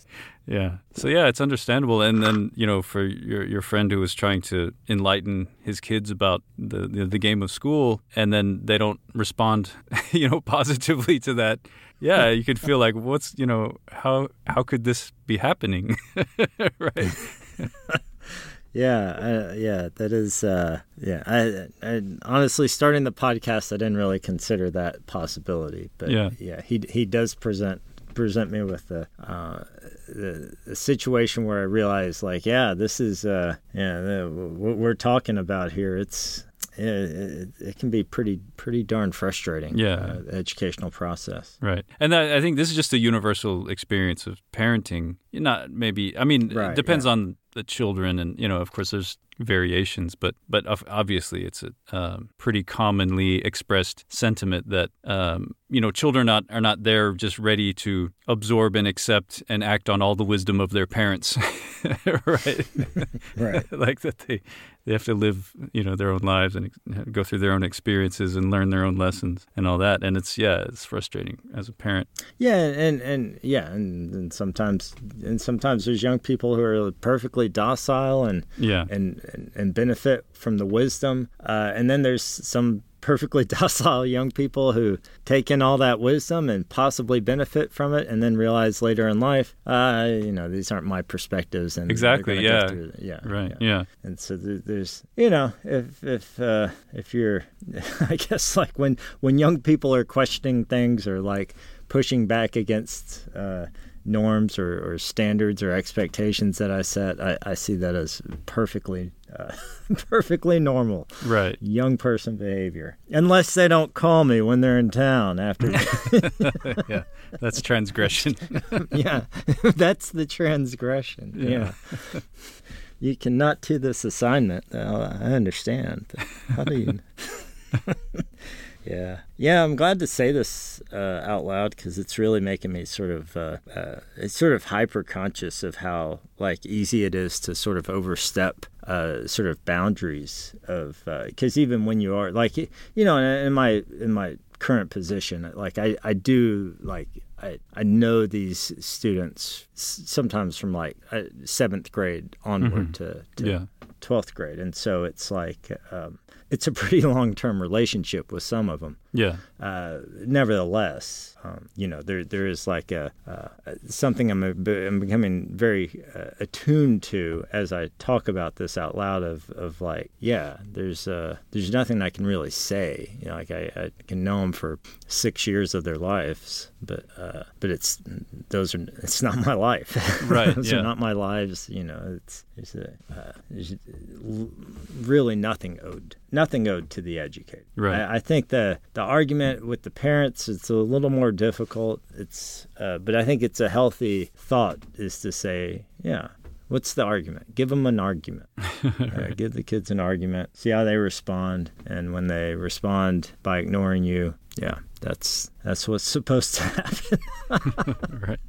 [SPEAKER 1] Yeah. So yeah, it's understandable. And then you know, for your your friend who was trying to enlighten his kids about the the, the game of school, and then they don't respond, you know, positively to that. Yeah, you could feel like, what's you know, how how could this be happening? right.
[SPEAKER 2] Yeah, uh, yeah, that is. Uh, yeah, I, I honestly starting the podcast, I didn't really consider that possibility, but
[SPEAKER 1] Yeah.
[SPEAKER 2] yeah, he he does present present me with the, uh, situation where I realize, like, yeah, this is, uh, yeah, the, what we're talking about here. It's it, it, can be pretty pretty darn frustrating.
[SPEAKER 1] Yeah.
[SPEAKER 2] uh, the educational process.
[SPEAKER 1] Right. And I, I think this is just a universal experience of parenting. Not maybe. I mean,
[SPEAKER 2] Right,
[SPEAKER 1] it depends
[SPEAKER 2] yeah.
[SPEAKER 1] on the children, and you know, of course, there's variations, but but obviously, it's a um, pretty commonly expressed sentiment that um, you know, children not are not there just ready to absorb and accept and act on all the wisdom of their parents, right?
[SPEAKER 2] Right.
[SPEAKER 1] like that they they have to live you know their own lives and go through their own experiences and learn their own lessons and all that and it's yeah it's frustrating as a parent
[SPEAKER 2] Yeah, and and yeah, and, and sometimes and sometimes there's young people who are perfectly docile and
[SPEAKER 1] yeah
[SPEAKER 2] and and, and benefit from the wisdom, uh, and then there's some perfectly docile young people who take in all that wisdom and possibly benefit from it, and then realize later in life, uh, you know, these aren't my perspectives, and
[SPEAKER 1] Exactly, yeah.
[SPEAKER 2] through- yeah,
[SPEAKER 1] right
[SPEAKER 2] yeah.
[SPEAKER 1] yeah
[SPEAKER 2] And so th- there's, you know, if if uh, if you're, I guess like when when young people are questioning things or like pushing back against uh, norms or, or standards or expectations that I set, I, I see that as perfectly uh, perfectly normal
[SPEAKER 1] Right.
[SPEAKER 2] young person behavior, unless they don't call me when they're in town after.
[SPEAKER 1] yeah. That's transgression.
[SPEAKER 2] yeah, that's the transgression.
[SPEAKER 1] Yeah.
[SPEAKER 2] Yeah. You cannot do this assignment. Uh, I understand. How do you? yeah, yeah. I'm glad to say this uh, out loud because it's really making me sort of, uh, uh, it's sort of hyper conscious of how like easy it is to sort of overstep uh, sort of boundaries of because even when you are like you know in, my in my current position like I, I do like I, I know these students sometimes from like uh, seventh grade onward to, to
[SPEAKER 1] yeah.
[SPEAKER 2] 12th grade and so it's like um, it's a pretty long-term relationship with some of them
[SPEAKER 1] Yeah.
[SPEAKER 2] uh, nevertheless, um, you know, there there is like a uh, something I'm, a, I'm becoming very uh, attuned to as I talk about this out loud. Of, of like, yeah, there's uh, there's nothing I can really say. You know, like I, I can know them for six years of their lives, but uh, but it's those are it's not my life.
[SPEAKER 1] Right,
[SPEAKER 2] those
[SPEAKER 1] yeah.
[SPEAKER 2] are not my lives. You know, it's there's, a, uh, there's really nothing owed nothing owed to the educator.
[SPEAKER 1] Right.
[SPEAKER 2] I, I think the the argument with the parents it's a little more difficult. It's uh, but I think it's a healthy thought is to say, yeah, what's the argument? Give them an argument. uh, give the kids an argument. See how they respond, and when they respond by ignoring you, yeah, that's that's what's supposed to happen.
[SPEAKER 1] right.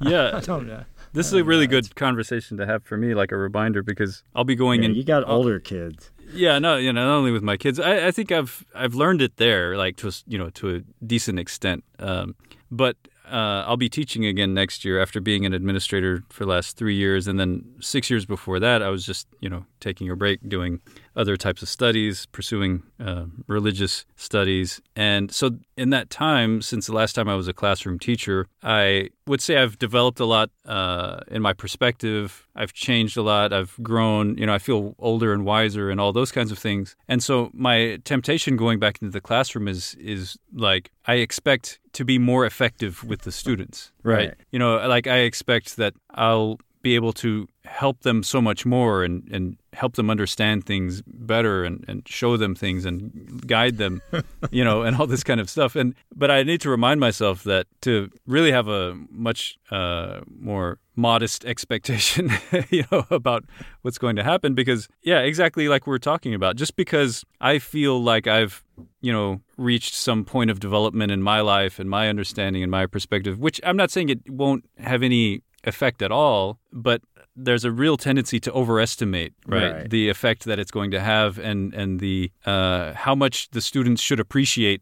[SPEAKER 1] Yeah.
[SPEAKER 2] I don't know.
[SPEAKER 1] This is a really good conversation to have for me, like a reminder, because I'll be going
[SPEAKER 2] Yeah,
[SPEAKER 1] in.
[SPEAKER 2] you got
[SPEAKER 1] I'll-
[SPEAKER 2] older kids.
[SPEAKER 1] Yeah, no, you know, not only with my kids. I, I think I've I've learned it there, like to a s- you know to a decent extent. Um, but uh, I'll be teaching again next year after being an administrator for the last three years, and then six years before that, I was just you know taking a break, doing other types of studies, pursuing uh, religious studies, and so in that time, since the last time I was a classroom teacher, I would say I've developed a lot uh, in my perspective. I've changed a lot. I've grown. You know, I feel older and wiser, and all those kinds of things. And so my temptation going back into the classroom is is like I expect to be more effective with the students.
[SPEAKER 2] Right.
[SPEAKER 1] You know, like I expect that I'll be able to help them so much more and, and help them understand things better and, and show them things and guide them, you know, and all this kind of stuff. And but I need to remind myself that to really have a much uh, more modest expectation, you know, about what's going to happen because yeah, exactly like we're talking about. Just because I feel like I've you know reached some point of development in my life and my understanding and my perspective, which I'm not saying it won't have any effect at all, but there's a real tendency to overestimate right,
[SPEAKER 2] Right.
[SPEAKER 1] the effect that it's going to have and and the uh, how much the students should appreciate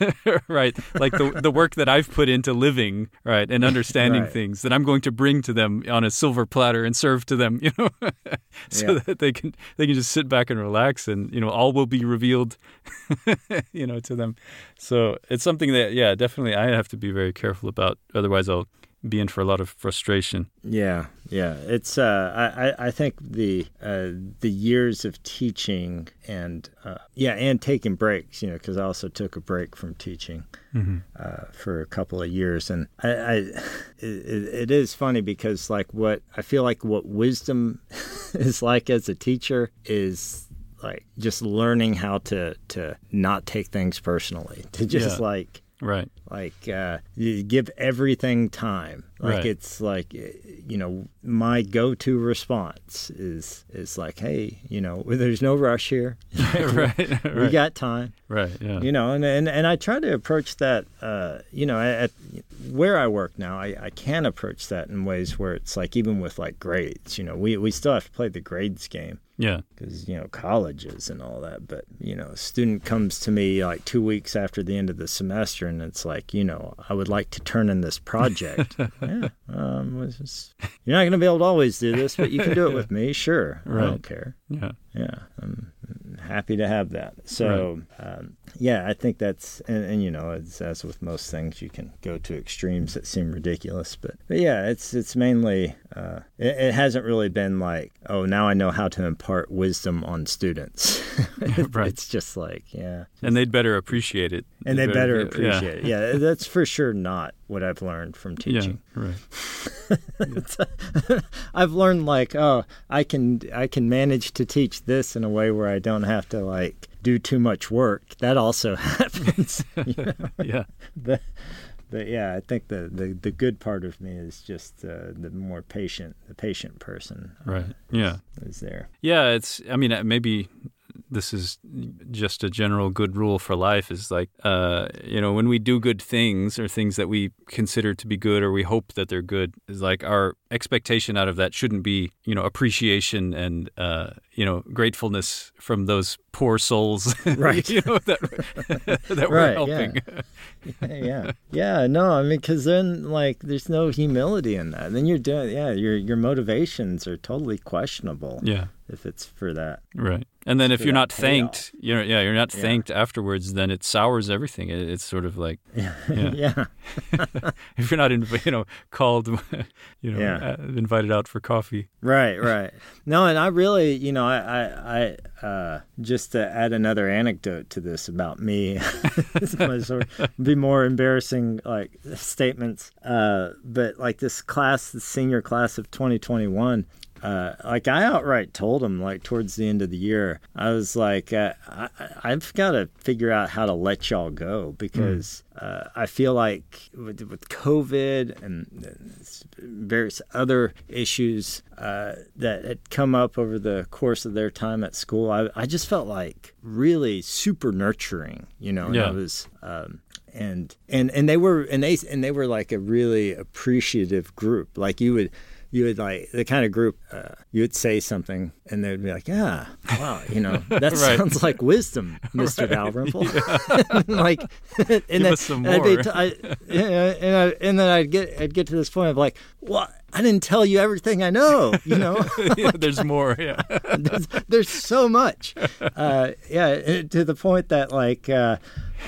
[SPEAKER 1] right like the the work that I've put into living right and understanding
[SPEAKER 2] Right.
[SPEAKER 1] things that I'm going to bring to them on a silver platter and serve to them you know so
[SPEAKER 2] Yeah.
[SPEAKER 1] that they can they can just sit back and relax and you know all will be revealed you know to them so it's something that yeah definitely I have to be very careful about otherwise I'll be in for a lot of frustration
[SPEAKER 2] Yeah, yeah. It's uh, I I- think the uh, the years of teaching and uh, yeah, and taking breaks. You know, because I also took a break from teaching uh, for a couple of years, and I, I it, it is funny because like what I feel like what wisdom is like as a teacher is like just learning how to to not take things personally to just
[SPEAKER 1] Yeah.
[SPEAKER 2] like
[SPEAKER 1] right.
[SPEAKER 2] Like uh, you give everything time. Like
[SPEAKER 1] Right.
[SPEAKER 2] it's like you know my go-to response is is like hey you know there's no rush here.
[SPEAKER 1] Right
[SPEAKER 2] we got time.
[SPEAKER 1] Right yeah.
[SPEAKER 2] You know and, and and i try to approach that uh you know at where i work now I, I can approach that in ways where it's like even with like grades you know we we still have to play the grades game.
[SPEAKER 1] Yeah.
[SPEAKER 2] Because you know colleges and all that but you know a student comes to me like two weeks after the end of the semester and it's like you know i would like to turn in this project. Yeah um, just- you're not going to be able to always do this but you can do it with me sure. I don't care.
[SPEAKER 1] Yeah.
[SPEAKER 2] Yeah i'm happy to have that. So um, yeah i think that's and, and you know it's, as with most things you can go to extremes that seem ridiculous but, but yeah it's it's mainly uh, it, it hasn't really been like oh now i know how to impart wisdom on students.
[SPEAKER 1] Right.
[SPEAKER 2] it's just like yeah.
[SPEAKER 1] And they'd better appreciate it
[SPEAKER 2] and they better
[SPEAKER 1] yeah.
[SPEAKER 2] appreciate it yeah that's for sure not what I've learned from teaching.
[SPEAKER 1] Yeah, right.
[SPEAKER 2] I've learned like, oh, I can I can manage to teach this in a way where I don't have to like do too much work. That also happens.
[SPEAKER 1] Yeah.
[SPEAKER 2] But, but yeah, I think the, the, the good part of me is just uh, the more patient, the patient person. uh,
[SPEAKER 1] Right. Yeah.
[SPEAKER 2] is there.
[SPEAKER 1] Yeah, it's. I mean, uh, maybe this is just a general good rule for life. Is like, uh, you know, when we do good things or things that we consider to be good or we hope that they're good, is like our expectation out of that shouldn't be, you know, appreciation and uh, you know gratefulness from those poor souls,
[SPEAKER 2] Right.
[SPEAKER 1] you know that that we're
[SPEAKER 2] Right,
[SPEAKER 1] helping.
[SPEAKER 2] yeah, yeah. Yeah, no, I mean, because then like there's no humility in that. Then you're doing, yeah, your your motivations are totally questionable
[SPEAKER 1] yeah.
[SPEAKER 2] if it's for that.
[SPEAKER 1] Right. And then if you're not thanked, you know, yeah, you're not
[SPEAKER 2] Yeah.
[SPEAKER 1] thanked afterwards, then it sours everything. It, it's sort of like
[SPEAKER 2] Yeah,
[SPEAKER 1] Yeah. if you're not, inv- you know, called, you know,
[SPEAKER 2] Yeah.
[SPEAKER 1] uh, invited out for coffee.
[SPEAKER 2] right, right. No, and I really, you know, I, I, I uh, just to add another anecdote to this about me, sort of be more embarrassing like statements. Uh, but like this class, the senior class of 2021. Uh, like I outright told him, like towards the end of the year, I was like, uh, I, I've got to figure out how to let y'all go because uh, I feel like with, with COVID and various other issues uh, that had come up over the course of their time at school, I, I just felt like really super nurturing, you know. And
[SPEAKER 1] Yeah.
[SPEAKER 2] I was. Um, and and and they were and they and they were like a really appreciative group. Like you would you would like the kind of group uh, you would say something and they'd be like, "Yeah, wow, you know that
[SPEAKER 1] Right.
[SPEAKER 2] sounds like wisdom, Mister Dalrymple." like, and
[SPEAKER 1] Give
[SPEAKER 2] then,
[SPEAKER 1] us some more.
[SPEAKER 2] t- I- and I, and then I'd get I'd get to this point of like, "Well, I didn't tell you everything I know," you know.
[SPEAKER 1] Yeah, There's more. Yeah.
[SPEAKER 2] there's, there's so much. Uh, yeah, to the point that like uh,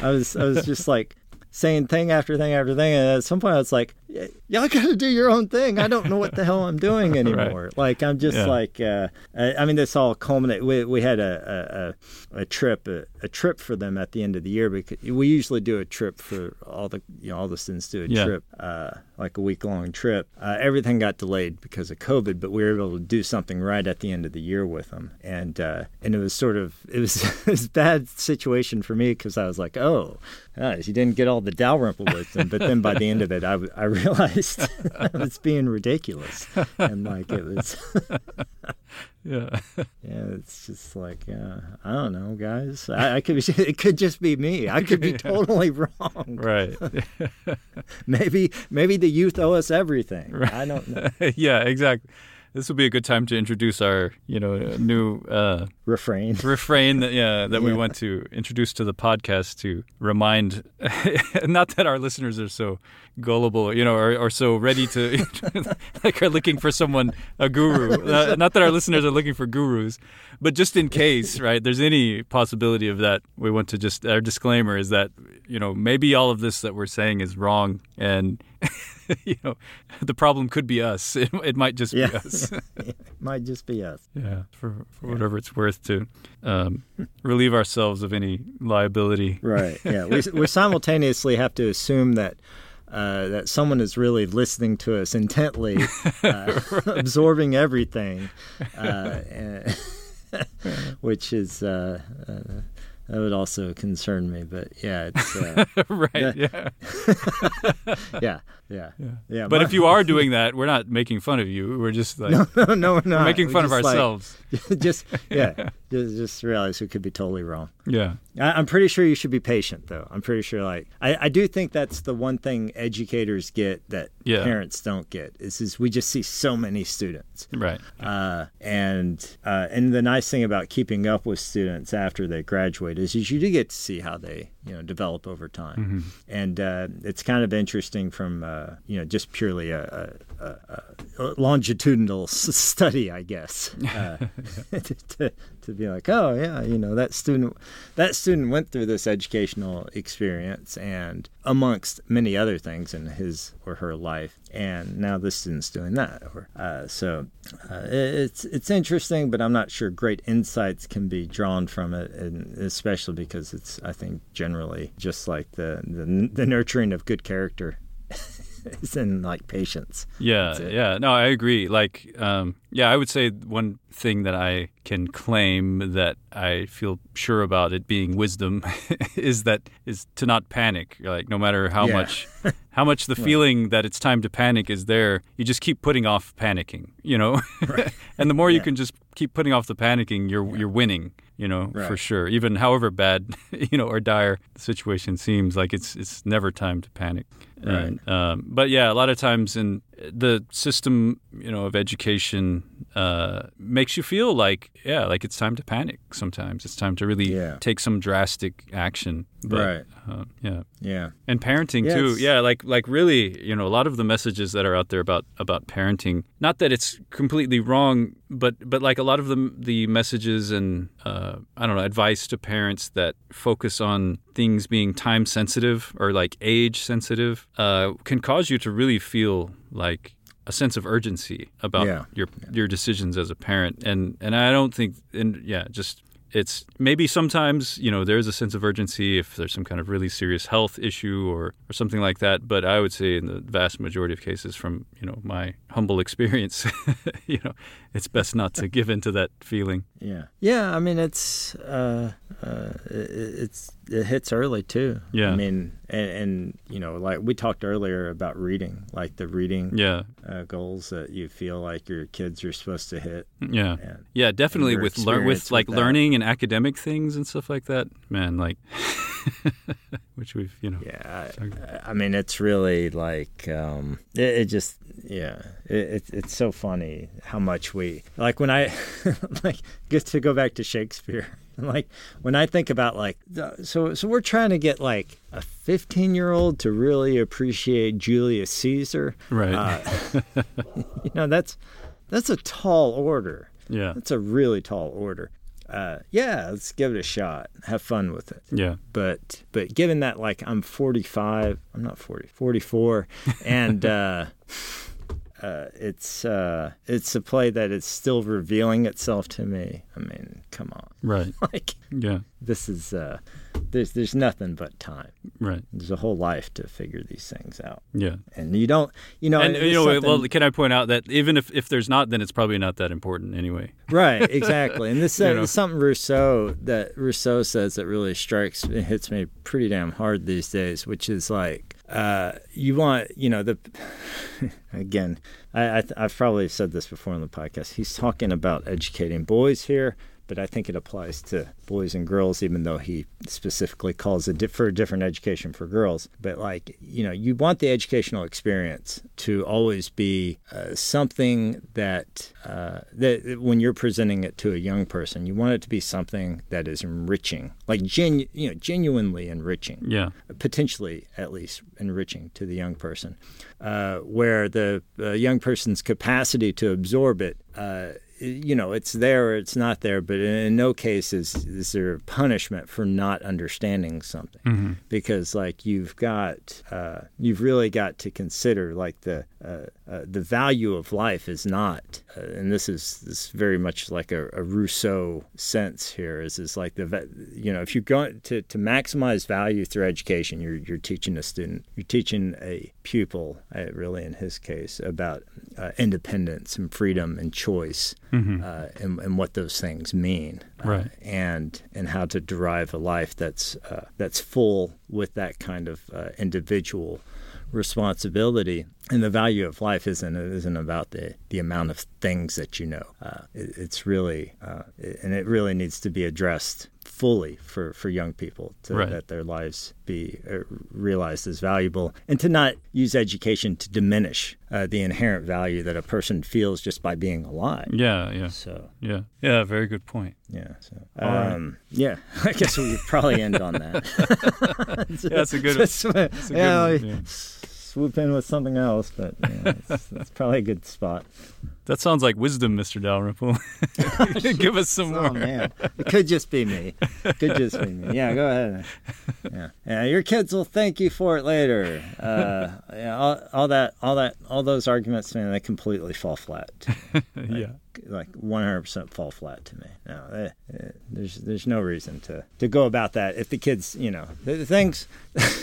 [SPEAKER 2] I was I was just like saying thing after thing after thing, and at some point I was like, "Y- "Y'all got to do your own thing. I don't know what the hell I'm doing anymore." Like I'm just
[SPEAKER 1] Yeah.
[SPEAKER 2] like uh, I, I mean, this all culminated. We we had a a, a, trip a, a trip for them at the end of the year because we usually do a trip for all the you know all the students do a
[SPEAKER 1] Yeah.
[SPEAKER 2] trip uh, like a week long trip. Uh, everything got delayed because of COVID, but we were able to do something right at the end of the year with them, and uh, and it was sort of it was, it was a bad situation for me because I was like, oh, you didn't get all the Dalrymple with wisdom, but then by the end of it, I, I realized was being ridiculous, and like it was.
[SPEAKER 1] Yeah.
[SPEAKER 2] Yeah, it's just like uh, I don't know, guys. I, I could it could just be me. I could be totally wrong.
[SPEAKER 1] Right.
[SPEAKER 2] Maybe maybe the youth owe us everything. right. I don't know.
[SPEAKER 1] yeah. Exactly. This will be a good time to introduce our, you know, new uh,
[SPEAKER 2] Refrain.
[SPEAKER 1] refrain that yeah that we want to introduce to the podcast to remind, not that our listeners are so gullible, you know, or, or so ready to like are looking for someone a guru. Uh, not that our listeners are looking for gurus, but just in case, right? There's any possibility of that. We want to just our disclaimer is that you know maybe all of this that we're saying is wrong and. you know, the problem could be us. It, it might just
[SPEAKER 2] Yeah.
[SPEAKER 1] be us.
[SPEAKER 2] Might just be us.
[SPEAKER 1] Yeah, for, for whatever it's worth to um, relieve ourselves of any liability.
[SPEAKER 2] Right. Yeah. We we simultaneously have to assume that. Uh, that someone is really listening to us intently, uh, absorbing everything, uh, and- which is uh, uh, that would also concern me. But yeah, it's uh,
[SPEAKER 1] right.
[SPEAKER 2] Yeah.
[SPEAKER 1] Yeah.
[SPEAKER 2] Yeah, yeah, yeah.
[SPEAKER 1] But if you are doing that, we're not making fun of you. We're just like
[SPEAKER 2] no, no, we're not.
[SPEAKER 1] we're making
[SPEAKER 2] We're
[SPEAKER 1] fun of
[SPEAKER 2] just like-
[SPEAKER 1] ourselves.
[SPEAKER 2] just yeah, just, just realize we could be totally wrong.
[SPEAKER 1] yeah.
[SPEAKER 2] I, I'm pretty sure you should be patient, though. I'm pretty sure, like, I, I do think that's the one thing educators get that
[SPEAKER 1] Yeah.
[SPEAKER 2] parents don't get is, is we just see so many students.
[SPEAKER 1] Right.
[SPEAKER 2] Uh, and uh, and the nice thing about keeping up with students after they graduate is, is you do get to see how they you know develop over time,
[SPEAKER 1] Mm-hmm.
[SPEAKER 2] and uh, it's kind of interesting from uh, you know just purely a, a, a, a longitudinal s- study, I guess, uh, to, to be like, oh yeah, you know that student that student went through this educational experience and amongst many other things in his or her life, and now this student's doing that. Or uh, so uh, it- it's it's interesting, but I'm not sure great insights can be drawn from it, and especially because it's I think generally just like the the, the nurturing of good character. is in like patience.
[SPEAKER 1] Yeah, yeah. No, I agree. Like, um, yeah, I would say one thing that I can claim that I feel sure about it being wisdom is that is to not panic. Like, no matter how
[SPEAKER 2] Yeah.
[SPEAKER 1] much, how much the feeling that it's time to panic is there, you just keep putting off panicking. You know, and the more you can just keep putting off the panicking, you're you're winning. You know, for sure. Even however bad, you know, or dire the situation seems, like it's it's never time to panic. And, um, but yeah, a lot of times in the system, you know, of education uh, makes you feel like, yeah, like it's time to panic. Sometimes it's time to really
[SPEAKER 2] Yeah.
[SPEAKER 1] take some drastic action. But,
[SPEAKER 2] Right.
[SPEAKER 1] Uh, yeah.
[SPEAKER 2] Yeah.
[SPEAKER 1] And parenting
[SPEAKER 2] Yeah,
[SPEAKER 1] too.
[SPEAKER 2] it's-
[SPEAKER 1] Yeah, like like really, you know, a lot of the messages that are out there about about parenting. Not that it's completely wrong, but but like a lot of the the messages and uh, I don't know advice to parents that focus on things being time sensitive or like age sensitive uh, can cause you to really feel like a sense of urgency about
[SPEAKER 2] Yeah.
[SPEAKER 1] your your decisions as a parent. And and I don't think and yeah, just it's maybe sometimes you know there's a sense of urgency if there's some kind of really serious health issue or, or something like that but i would say in the vast majority of cases from you know my humble experience you know it's best not to give into that feeling
[SPEAKER 2] Yeah. Yeah. I mean, it's uh, uh, it's it hits early too.
[SPEAKER 1] Yeah.
[SPEAKER 2] I mean, and, and you know, like we talked earlier about reading, like the reading
[SPEAKER 1] yeah
[SPEAKER 2] uh, goals that you feel like your kids are supposed to hit.
[SPEAKER 1] yeah
[SPEAKER 2] And
[SPEAKER 1] yeah definitely with with like
[SPEAKER 2] with
[SPEAKER 1] learning and academic things and stuff like that man like which we've you know
[SPEAKER 2] yeah, I, I mean, it's really like um, it, it just yeah, it, it, it's so funny how much we like when I like get to go back to Shakespeare. Like when I think about like so so we're trying to get like a 15 year old to really appreciate Julius Caesar.
[SPEAKER 1] right
[SPEAKER 2] Uh, you know that's that's a tall order.
[SPEAKER 1] yeah
[SPEAKER 2] That's a really tall order. Uh, yeah, let's give it a shot. Have fun with it
[SPEAKER 1] yeah
[SPEAKER 2] but but given that like I'm 45, I'm not 40, 44, and uh, uh, it's uh, it's a play that is still revealing itself to me. I mean, come on,
[SPEAKER 1] right.
[SPEAKER 2] Like
[SPEAKER 1] yeah.
[SPEAKER 2] this is uh, there's there's nothing but time.
[SPEAKER 1] right.
[SPEAKER 2] There's a whole life to figure these things out,
[SPEAKER 1] yeah.
[SPEAKER 2] And you don't, you know,
[SPEAKER 1] and you know
[SPEAKER 2] something-
[SPEAKER 1] well can i point out that even if if there's not then it's probably not that important anyway.
[SPEAKER 2] Right exactly. And this uh,
[SPEAKER 1] You know.
[SPEAKER 2] is something rousseau that rousseau says that really strikes it hits me pretty damn hard these days which is like uh, you want you know the again I, I i've probably said this before on the podcast. He's talking about educating boys here but I think it applies to boys and girls, even though he specifically calls it for a different education for girls. But like, you know, you want the educational experience to always be uh, something that uh, that when you're presenting it to a young person, you want it to be something that is enriching, like genu- you know, genuinely enriching.
[SPEAKER 1] Yeah.
[SPEAKER 2] Potentially at least enriching to the young person, uh, where the uh, young person's capacity to absorb it, uh, you know, it's there or it's not there, but in no case is, is there punishment for not understanding something.
[SPEAKER 1] hmm
[SPEAKER 2] Because like you've got, uh, you've really got to consider like the uh, uh, the value of life is not, uh, and this is this is very much like a, a Rousseau sense here. Is is like the you know if you're going to to maximize value through education, you're you're teaching a student, you're teaching a pupil, uh, really in his case, about uh, independence and freedom and choice,
[SPEAKER 1] hmm
[SPEAKER 2] uh, and, and what those things mean, uh,
[SPEAKER 1] Right.
[SPEAKER 2] and and how to derive a life that's uh, that's full with that kind of uh, individual responsibility. And the value of life isn't isn't about the, the amount of things that you know. Uh, it, it's really uh, and it really needs to be addressed fully for, for young people to
[SPEAKER 1] Right.
[SPEAKER 2] that their lives be uh, realized as valuable and to not use education to diminish uh, the inherent value that a person feels just by being alive.
[SPEAKER 1] yeah yeah
[SPEAKER 2] So
[SPEAKER 1] yeah yeah very good point
[SPEAKER 2] yeah, so
[SPEAKER 1] All right.
[SPEAKER 2] um, yeah, I guess we probably end on that.
[SPEAKER 1] Yeah, that's a good-
[SPEAKER 2] Just,
[SPEAKER 1] that's a good
[SPEAKER 2] yeah,
[SPEAKER 1] one, yeah.
[SPEAKER 2] Swoop in with something else, but yeah, it's, it's probably a good spot.
[SPEAKER 1] That sounds like wisdom, Mr. Dalrymple. Give us some more.
[SPEAKER 2] Oh man, it could just be me. Could just be me. Yeah, go ahead. Yeah, yeah. Your kids will thank you for it later. Uh, yeah, all, all that, all that, all those arguments, man, they completely fall flat.
[SPEAKER 1] yeah.
[SPEAKER 2] Like 100% fall flat to me. No, uh, uh, there's there's no reason to to go about that. If the kids, you know, the, the things.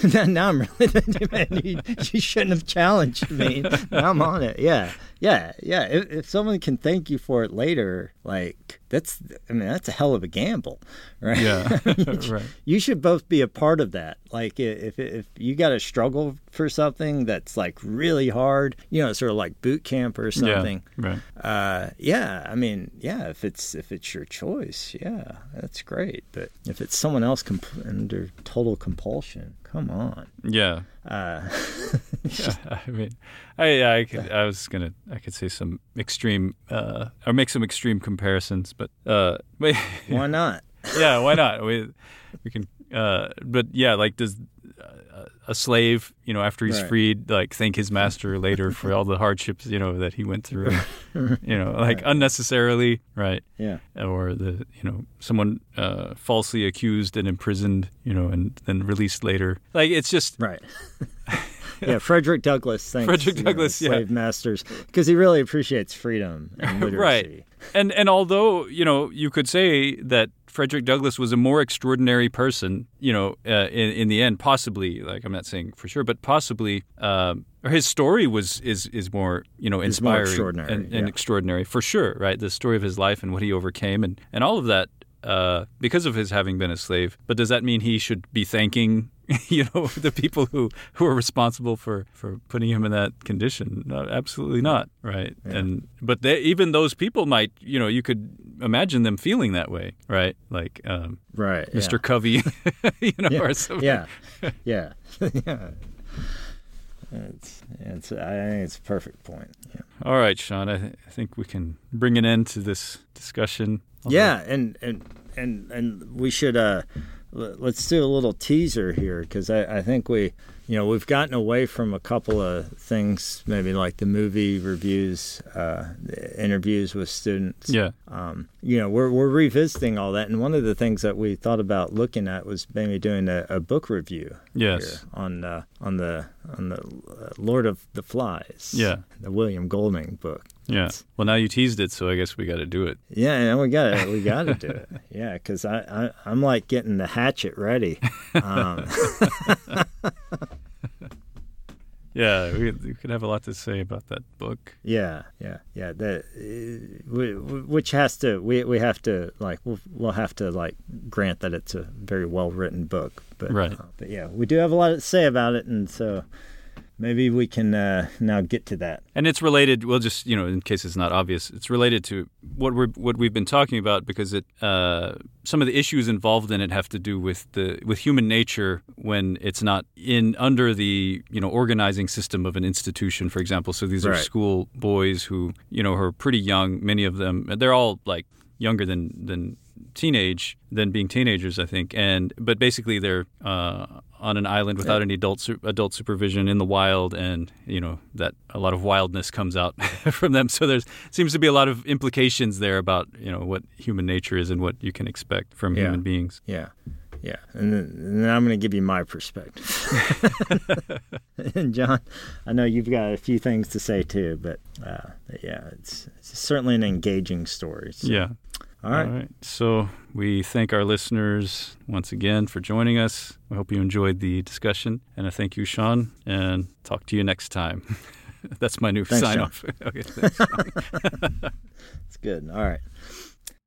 [SPEAKER 2] now I'm really you, you shouldn't have challenged me. Now I'm on it. Yeah, yeah, yeah. If, if someone can thank you for it later, like that's I mean that's a hell of a gamble, right?
[SPEAKER 1] Yeah,
[SPEAKER 2] right. You should both be a part of that. Like if if you got to struggle for something that's like really hard, you know, sort of like boot camp or something.
[SPEAKER 1] Yeah, right.
[SPEAKER 2] Uh, yeah, I mean, yeah, if it's if it's your choice, yeah, that's great. But if it's someone else comp- under total compulsion, come on.
[SPEAKER 1] Yeah.
[SPEAKER 2] Uh,
[SPEAKER 1] yeah, I mean, I I, could, I was gonna I could say some extreme uh, or make some extreme comparisons, but uh,
[SPEAKER 2] why not?
[SPEAKER 1] yeah, why not? We we can, uh, but yeah, like does a slave, you know, after he's right. freed, like thank his master later for all the hardships, you know, that he went through, you know, like right. unnecessarily, right?
[SPEAKER 2] Yeah.
[SPEAKER 1] Or the, you know, someone uh, falsely accused and imprisoned, you know, and then released later. Like it's just
[SPEAKER 2] right. yeah, Frederick Douglass thanks
[SPEAKER 1] Frederick Douglass,
[SPEAKER 2] know, slave
[SPEAKER 1] yeah.
[SPEAKER 2] masters because he really appreciates freedom and
[SPEAKER 1] right. And and although you know you could say that Frederick Douglass was a more extraordinary person, you know, uh, in, in the end, possibly. Like I'm not saying for sure, but possibly, um, his story was is is more you know inspiring
[SPEAKER 2] extraordinary,
[SPEAKER 1] and,
[SPEAKER 2] yeah.
[SPEAKER 1] extraordinary for sure, right? The story of his life and what he overcame, and and all of that uh, because of his having been a slave. But does that mean he should be thanking you know the people who who are responsible for for putting him in that condition no, absolutely not right
[SPEAKER 2] yeah.
[SPEAKER 1] and but they, even those people might you know you could imagine them feeling that way right like um,
[SPEAKER 2] right
[SPEAKER 1] mr
[SPEAKER 2] yeah.
[SPEAKER 1] covey you know
[SPEAKER 2] yeah.
[SPEAKER 1] or something
[SPEAKER 2] yeah yeah yeah it's, it's, I think it's a perfect point. Yeah.
[SPEAKER 1] All right, Shaun. I, th- I think we can bring an end to this discussion.
[SPEAKER 2] Yeah, and and and and we should uh, let's do a little teaser here because I, I think we you know we've gotten away from a couple of things maybe like the movie reviews uh, interviews with students.
[SPEAKER 1] Yeah.
[SPEAKER 2] Um, you know we're, we're revisiting all that and one of the things that we thought about looking at was maybe doing a, a book review
[SPEAKER 1] yes.
[SPEAKER 2] on uh, on the on the uh, Lord of the Flies
[SPEAKER 1] yeah.
[SPEAKER 2] the William Golding book
[SPEAKER 1] yeah. Well, now you teased it, so I guess we got to do it.
[SPEAKER 2] Yeah, we got to we got to do it. Yeah, because I, I am like getting the hatchet ready. Um.
[SPEAKER 1] yeah, we, we, could have a lot to say about that book.
[SPEAKER 2] Yeah, yeah, yeah. That uh, which has to we we have to like we'll we'll have to like grant that it's a very well written book. But
[SPEAKER 1] right.
[SPEAKER 2] Uh, but yeah, we do have a lot to say about it, and so maybe we can uh, now get to that.
[SPEAKER 1] And it's related. Well, just you know, in case it's not obvious, it's related to what we're what we've been talking about because it uh, some of the issues involved in it have to do with the with human nature when it's not in under the you know organizing system of an institution, for example. So these are
[SPEAKER 2] right.
[SPEAKER 1] school boys who you know are pretty young. Many of them, they're all like younger than than teenage than being teenagers, I think. And but basically they're uh, on an island without yeah. any adult su- adult supervision in the wild, and you know that a lot of wildness comes out from them. So there's seems to be a lot of implications there about you know what human nature is and what you can expect from
[SPEAKER 2] yeah.
[SPEAKER 1] human beings.
[SPEAKER 2] Yeah. Yeah, and then, and then I'm going to give you my perspective. and Jon, I know you've got a few things to say too, but, uh, yeah, it's, it's certainly an engaging story. So.
[SPEAKER 1] Yeah.
[SPEAKER 2] All right.
[SPEAKER 1] All right. So we thank our listeners once again for joining us. We hope you enjoyed the discussion. And I thank you, Shaun, and talk to you next time. That's my new
[SPEAKER 2] thanks,
[SPEAKER 1] sign off. okay, thanks.
[SPEAKER 2] It's good. All right.